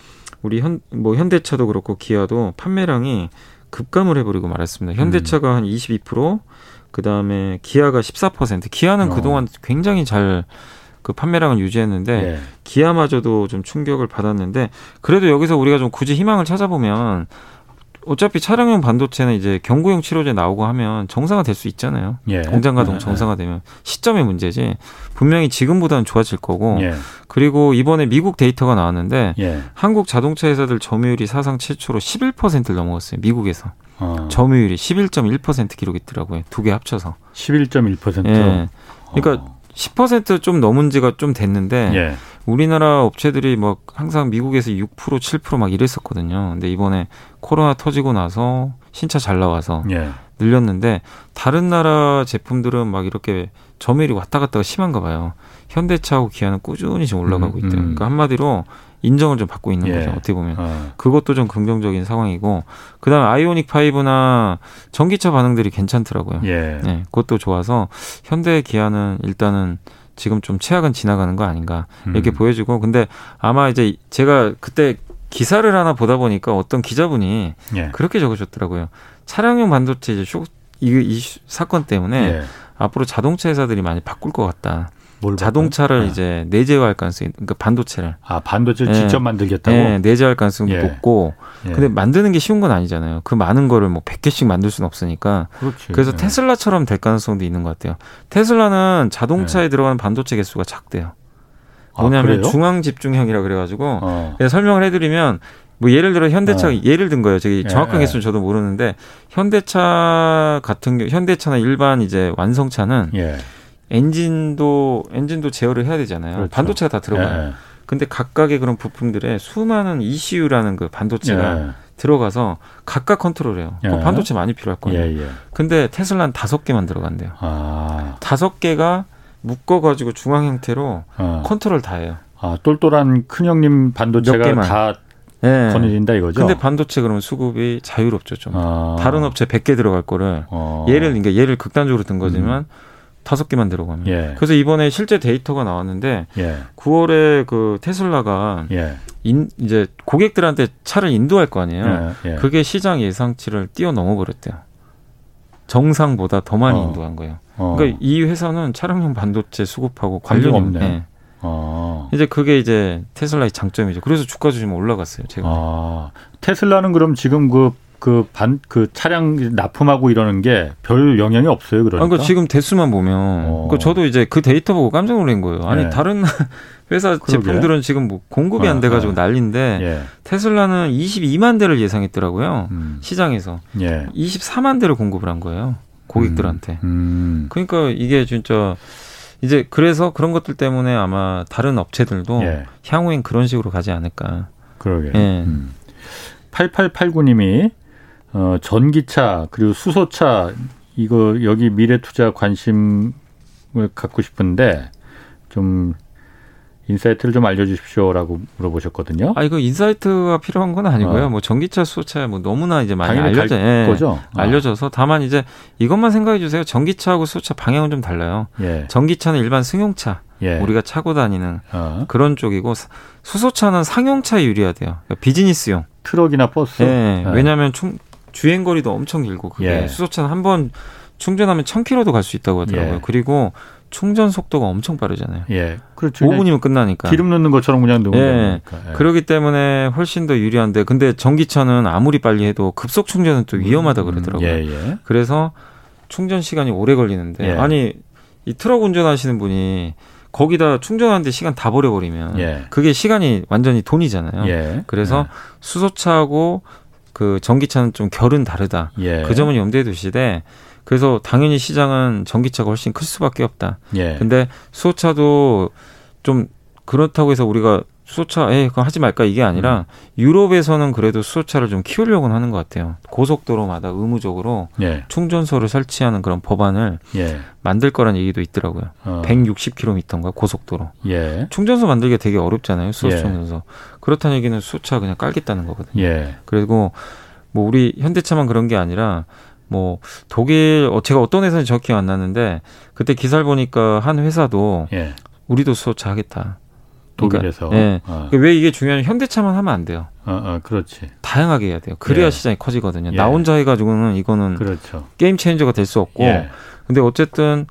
우리 현 뭐 현대차도 그렇고 기아도 판매량이 급감을 해버리고 말았습니다. 현대차가 음. 한 22%, 그 다음에 기아가 14%. 기아는 어. 그동안 굉장히 잘 그 판매량을 유지했는데 네. 기아마저도 좀 충격을 받았는데 그래도 여기서 우리가 좀 굳이 희망을 찾아보면 어차피 차량용 반도체는 이제 경구용 치료제 나오고 하면 정상화 될 수 있잖아요. 예. 공장 가동 네. 정상화 되면 시점의 문제지. 분명히 지금보다는 좋아질 거고. 예. 그리고 이번에 미국 데이터가 나왔는데 예. 한국 자동차 회사들 점유율이 사상 최초로 11%를 넘어갔어요. 미국에서. 어. 점유율이 11.1% 기록했더라고요. 두 개 합쳐서. 11.1%. 예. 그러니까 어. 10%좀 넘은 지가 좀 됐는데 예. 우리나라 업체들이 뭐 항상 미국에서 6% 7%막 이랬었거든요. 근데 이번에 코로나 터지고 나서 신차 잘 나와서 예. 늘렸는데 다른 나라 제품들은 막 이렇게 점유율이 왔다 갔다가 심한가 봐요. 현대차하고 기아는 꾸준히 지금 올라가고 음, 있대요. 음. 그러니까 한마디로 인정을 좀 받고 있는 예. 거죠. 어떻게 보면 어. 그것도 좀 긍정적인 상황이고 그다음에 아이오닉 5나 전기차 반응들이 괜찮더라고요. 예. 네, 그것도 좋아서 현대 기아는 일단은 지금 좀 최악은 지나가는 거 아닌가 이렇게 음. 보여주고 근데 아마 이제 제가 그때 기사를 하나 보다 보니까 어떤 기자분이 예. 그렇게 적으셨더라고요. 차량용 반도체 이제 쇼, 이, 이 사건 때문에 예. 앞으로 자동차 회사들이 많이 바꿀 것 같다. 자동차를 네. 이제 내재화할 가능성이 그러니까 반도체를 아 반도체를 네. 직접 만들겠다고 네, 내재할 가능성이 예. 높고 예. 근데 만드는 게 쉬운 건 아니잖아요. 그 많은 거를 뭐 100개씩 만들 수는 없으니까 그렇지. 그래서 예. 테슬라처럼 될 가능성도 있는 것 같아요. 테슬라는 자동차에 예. 들어가는 반도체 개수가 작대요. 아, 뭐냐면 아, 중앙 집중형이라 그래 가지고 어. 설명을 해 드리면 뭐 예를 들어 현대차 어. 예를 든 거예요. 저기 예, 정확한 개수는 저도 모르는데 현대차 같은 경우 현대차나 일반 이제 완성차는 예. 엔진도 엔진도 제어를 해야 되잖아요. 그렇죠. 반도체가 다 들어가요. 예. 근데 각각의 그런 부품들에 수많은 ECU라는 그 반도체가 예. 들어가서 각각 컨트롤해요. 예. 그 반도체 많이 필요할 거예요. 예, 예. 근데 테슬라는 다섯 개만 들어간대요. 아. 다섯 개가 묶어가지고 중앙 형태로 어. 컨트롤 다 해요. 아, 똘똘한 큰 형님 반도체가 다 네. 권해진다 이거죠. 근데 반도체 그러면 수급이 자유롭죠 좀. 아. 다른 업체 100개 들어갈 거를 어. 예를 그러니까 예를 극단적으로 든 거지만 음. 다섯 개만 들어가면. 예. 그래서 이번에 실제 데이터가 나왔는데 예. 9월에 그 테슬라가 예. 인, 이제 고객들한테 차를 인도할 거 아니에요. 예. 예. 그게 시장 예상치를 뛰어넘어 버렸대요. 정상보다 더 많이 어. 인도한 거예요. 어. 그러니까 이 회사는 차량용 반도체 수급하고 관련이 없네. 네. 어. 이제 그게 이제 테슬라의 장점이죠. 그래서 주가도 좀 올라갔어요. 제가. 아. 테슬라는 그럼 지금 그 그 반, 그 차량 납품하고 이러는 게 별 영향이 없어요, 그러니까? 그러니까 지금 대수만 보면. 어. 그 저도 이제 그 데이터 보고 깜짝 놀란 거예요. 아니, 네. 다른 회사 그러게. 제품들은 지금 뭐 공급이 안 어, 돼가지고 어, 난리인데 예. 테슬라는 22만 대를 예상했더라고요. 음. 시장에서. 예. 24만 대를 공급을 한 거예요. 고객들한테. 음. 음. 그러니까 이게 진짜 이제 그래서 그런 것들 때문에 아마 다른 업체들도 예. 향후엔 그런 식으로 가지 않을까. 그러게. 예. 음. 8889님이 어, 전기차 그리고 수소차 이거 여기 미래 투자 관심을 갖고 싶은데 좀 insight를 좀 알려주십시오라고 물어보셨거든요. 아 이거 insight가 필요한 건 아니고요. 어. 뭐 전기차, 수소차 뭐 너무나 이제 많이 알려져 예. 거죠. 어. 알려져서 다만 이제 이것만 생각해 주세요. 전기차하고 수소차 방향은 좀 달라요. 예. 전기차는 일반 승용차. 예. 우리가 타고 다니는 어. 그런 쪽이고 수소차는 상용차에 유리하대요. 그러니까 비즈니스용. 트럭이나 버스. 예. 예. 왜냐하면 충, 주행 거리도 엄청 길고 그게 예. 수소차는 한 번 충전하면 1000km도 갈 수 있다고 하더라고요. 예. 그리고 충전 속도가 엄청 빠르잖아요. 예. 그렇죠. 5분이면 끝나니까. 기름 넣는 것처럼 그냥 넣으면 예. 되니까. 예. 그렇기 때문에 훨씬 더 유리한데 근데 전기차는 아무리 빨리 해도 급속 충전은 또 위험하다 음, 그러더라고요. 예, 예. 그래서 충전 시간이 오래 걸리는데 예. 아니 이 트럭 운전하시는 분이 거기다 충전하는데 시간 다 버려버리면 예. 그게 시간이 완전히 돈이잖아요. 예. 그래서 수소차하고 그 전기차는 좀 결은 다르다. 그 점은 염두에 두시되 그래서 당연히 시장은 전기차가 훨씬 클 수밖에 없다. 예. 근데 수소차도 좀 그렇다고 해서 우리가 수소차, 에 그거 하지 말까 이게 아니라 음. 유럽에서는 그래도 수소차를 좀 키우려고는 하는 것 같아요. 고속도로마다 의무적으로 예. 충전소를 설치하는 그런 법안을 예. 만들 거란 얘기도 있더라고요. 어. 160km인가 고속도로. 예. 충전소 만들기가 되게 어렵잖아요. 수소 예. 충전소. 그렇다는 얘기는 수소차 그냥 깔겠다는 거거든요. 예. 그리고 뭐 우리 현대차만 그런 게 아니라 뭐 독일 어 제가 어떤 회사인지 정확히 안 나는데 그때 기사를 보니까 한 회사도 예. 우리도 수소차 하겠다. 그러니까, 독일에서. 예. 어. 그러니까 왜 이게 중요한 현대차만 하면 안 돼요. 어, 어 그렇지. 다양하게 해야 돼요. 그래야 예. 시장이 커지거든요. 예. 나 혼자 해가지고는 이거는 그렇죠. 게임 체인저가 될 수 없고. 예. 근데 어쨌든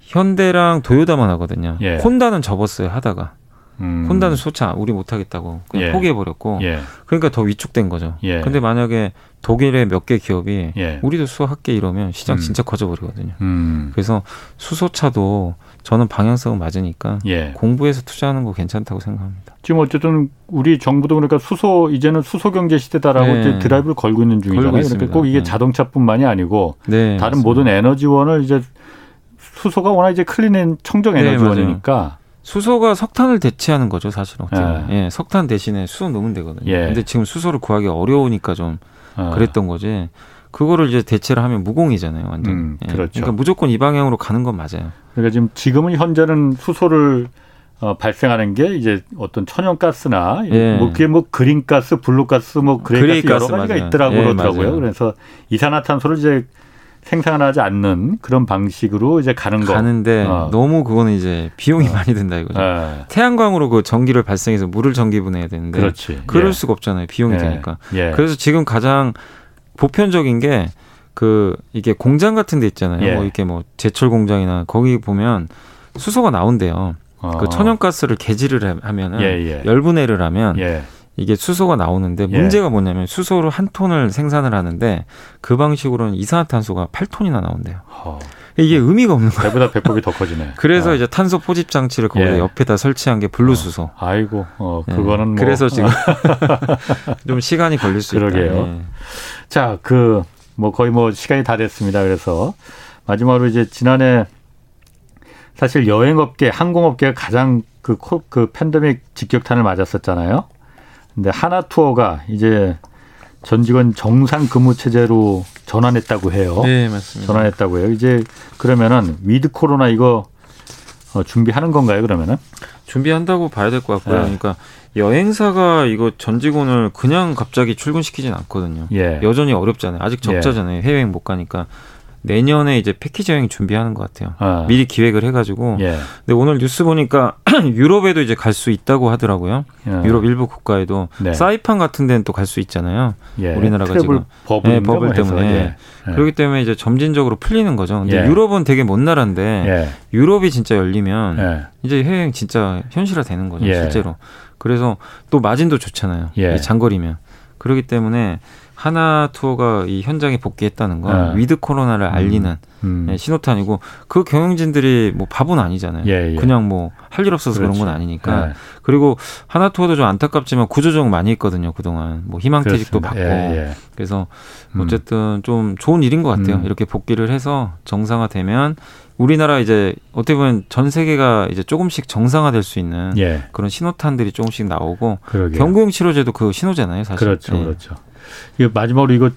현대랑 도요다만 하거든요. 예. 혼다는 접었어요 하다가. 음. 혼다는 소차 우리 못 하겠다고 그냥 예. 포기해 버렸고 예. 그러니까 더 위축된 거죠. 예. 근데 만약에 독일의 몇 개 기업이 예. 우리도 수소할게 이러면 시장 음. 진짜 커져버리거든요. 음. 그래서 수소차도 저는 방향성은 맞으니까 예. 공부해서 투자하는 거 괜찮다고 생각합니다. 지금 어쨌든 우리 정부도 그러니까 수소 이제는 수소 경제 시대다라고 네. 드라이브를 걸고 있는 중이잖아요. 걸고 그러니까 꼭 이게 네. 자동차뿐만이 아니고 네, 다른 맞습니다. 모든 에너지원을 이제 수소가 워낙 이제 clean 청정 네, 에너지원이니까 네, 수소가 석탄을 대체하는 거죠, 사실은. 예. 예. 석탄 대신에 수소 넣으면 되거든요. 예. 근데 지금 수소를 구하기 어려우니까 좀 어. 그랬던 거지. 그거를 이제 대체를 하면 무공해잖아요, 완전. 음, 예. 그렇죠. 그러니까 무조건 이 방향으로 가는 건 맞아요. 그러니까 지금 지금은 현재는 수소를 어, 발생하는 게 이제 어떤 천연가스나 예. 뭐 그게 뭐 그린가스, 블루가스, 뭐 그레이가스 여러 가지가 맞아요. 있더라고 예, 그러더라고요. 맞아요. 그래서 이산화탄소를 이제 생산하지 않는 그런 방식으로 이제 가는 거. 가는데 어. 너무 그거는 이제 비용이 어. 많이 든다 이거죠. 예. 태양광으로 그 전기를 발생해서 물을 전기분해야 되는데 그렇지. 그럴 예. 수가 없잖아요. 비용이 예. 되니까. 예. 그래서 지금 가장 보편적인 게 그 이게 공장 같은 데 있잖아요. 예. 뭐 이렇게 뭐 제철 공장이나 거기 보면 수소가 나온대요. 어. 그 천연가스를 개지를 하면은 예, 열분해를 하면 이게 수소가 나오는데 예. 문제가 뭐냐면 수소를 한 톤을 생산을 하는데 그 방식으로는 이산화탄소가 8톤이나 나온대요. 어. 이게 의미가 없는 거예요. 배보다 배꼽이 더 커지네. 그래서 어. 이제 탄소 포집 장치를 거기 예. 옆에다 설치한 게 블루수소. 어. 아이고, 어, 예. 그거는 뭐. 그래서 지금 좀 시간이 걸릴 수 그러게요. 있다. 예. 자, 그 뭐 거의 뭐 시간이 다 됐습니다. 그래서 마지막으로 이제 지난해 사실 여행업계, 항공업계가 가장 그, 그 팬데믹 직격탄을 맞았었잖아요. 근데 하나 투어가 이제 전 직원 정상 근무 체제로 전환했다고 해요. 네, 맞습니다. 전환했다고 해요. 이제 그러면은 위드 코로나 이거 어, 준비하는 건가요, 그러면은? 준비한다고 봐야 될 것 같고요. 네. 그러니까 여행사가 이거 전 직원을 그냥 갑자기 출근시키진 않거든요. 예. 여전히 어렵잖아요. 아직 적자잖아요. 예. 해외여행 못 가니까. 내년에 이제 패키지 여행 준비하는 것 같아요. 아. 미리 기획을 해가지고. 예. 근데 오늘 뉴스 보니까 유럽에도 이제 갈 수 있다고 하더라고요. 예. 유럽 일부 국가에도 네. 사이판 같은 데는 또 갈 수 있잖아요. 예. 우리나라가 지금 버블, 네, 버블 때문에. 예. 예. 그렇기 때문에 이제 점진적으로 풀리는 거죠. 근데 예. 유럽은 되게 먼 나라인데 유럽이 진짜 열리면 이제 해외여행 진짜 현실화 되는 거죠. 실제로. 그래서 또 마진도 좋잖아요. 장거리면. 그렇기 때문에 하나 투어가 이 현장에 복귀했다는 건 네. 위드 코로나를 음. 알리는 음. 음. 신호탄이고 그 경영진들이 뭐 바보는 아니잖아요. 예, 예. 그냥 뭐 할 일 없어서 그렇지. 그런 건 아니니까. 예. 그리고 하나 투어도 좀 안타깝지만 구조조정 많이 했거든요 그동안 뭐 희망퇴직도 받고. 예, 예. 그래서 음. 어쨌든 좀 좋은 일인 것 같아요. 음. 이렇게 복귀를 해서 정상화되면 우리나라 이제 어떻게 보면 전 세계가 이제 조금씩 정상화될 수 있는 예. 그런 신호탄들이 조금씩 나오고 경구용 치료제도 그 신호잖아요, 사실. 그렇죠, 예. 그렇죠. 마지막으로 이거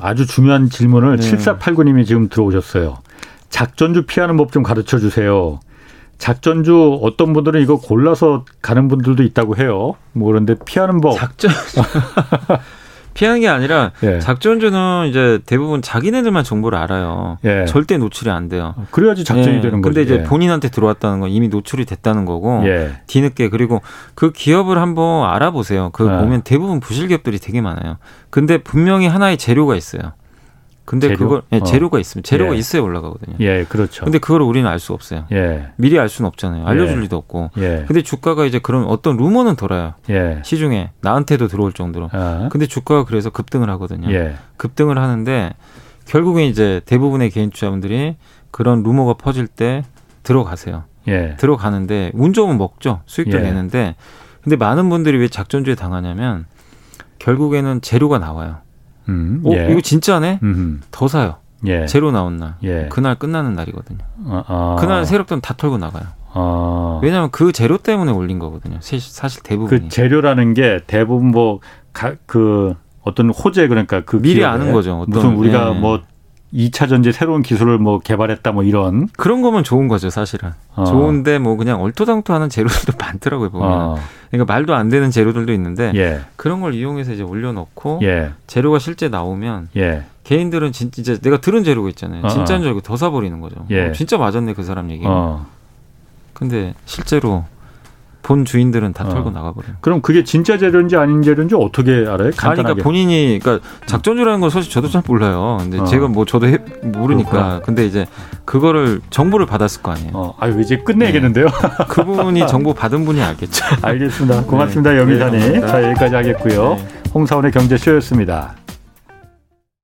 아주 중요한 질문을 네. 7489님이 지금 들어오셨어요. 작전주 피하는 법 좀 가르쳐 주세요. 작전주 어떤 분들은 이거 골라서 가는 분들도 있다고 해요. 뭐 그런데 피하는 법. 작전 피하는 게 아니라 예. 작전주는 이제 대부분 자기네들만 정보를 알아요. 예. 절대 노출이 안 돼요. 그래야지 작전이 예. 되는 거죠. 근데 이제 예. 본인한테 들어왔다는 건 이미 노출이 됐다는 거고 예. 뒤늦게 그리고 그 기업을 한번 알아보세요. 그 예. 보면 대부분 부실 기업들이 되게 많아요. 근데 분명히 하나의 재료가 있어요. 근데 재료? 그걸 예, 어. 재료가 있으면 재료가 예. 있어야 올라가거든요. 예, 그렇죠. 근데 그걸 우리는 알 수 없어요. 예. 미리 알 수는 없잖아요. 알려줄 예. 리도 없고. 예. 근데 주가가 이제 그런 어떤 루머는 돌아요. 예. 시중에 나한테도 들어올 정도로. 아. 근데 주가가 그래서 급등을 하거든요. 예. 급등을 하는데 결국엔 이제 대부분의 개인 투자분들이 그런 루머가 퍼질 때 들어가세요. 예. 들어가는데 운 좋으면 먹죠. 수익도 예. 내는데 근데 많은 분들이 왜 작전주에 당하냐면 결국에는 재료가 나와요. 음, 어, 예. 이거 진짜네? 음흠. 더 사요. 예. 제로 나온 날. 예. 그날 끝나는 날이거든요. 아, 아. 그날 세력돈 다 털고 나가요. 아. 왜냐하면 그 재료 때문에 올린 거거든요. 사실 대부분. 그 재료라는 게 대부분 뭐, 가, 그, 어떤 호재 그러니까 그 미리 아는 거죠. 어떤, 무슨 우리가 예. 뭐 2차 전지 새로운 기술을 뭐 개발했다 뭐 이런 그런 거면 좋은 거죠 사실은 어. 좋은데 뭐 그냥 얼토당토하는 재료들도 많더라고요 보면 어. 그러니까 말도 안 되는 재료들도 있는데 예. 그런 걸 이용해서 이제 올려놓고 예. 재료가 실제 나오면 예. 개인들은 진짜 내가 들은 재료가 있잖아요 어. 진짜인 줄 알고 더 사버리는 거죠 예. 어, 진짜 맞았네 그 사람 얘기 어. 근데 실제로 본 주인들은 다 털고 어. 나가버려요. 그럼 그게 진짜 재료인지 아닌 재료인지 어떻게 알아요? 간단하게. 그러니까 본인이 그러니까 작전주라는 건 사실 저도 잘 몰라요. 근데 어. 제가 뭐 저도 해, 모르니까. 그렇구나. 근데 이제 그거를 정보를 받았을 거 아니에요. 어. 아유 이제 끝내야겠는데요. 네. 그분이 정보 받은 분이 알겠죠. 알겠습니다. 고맙습니다, 네. 영 이사님. 네, 자 여기까지 하겠고요. 네. 홍사원의 경제쇼였습니다.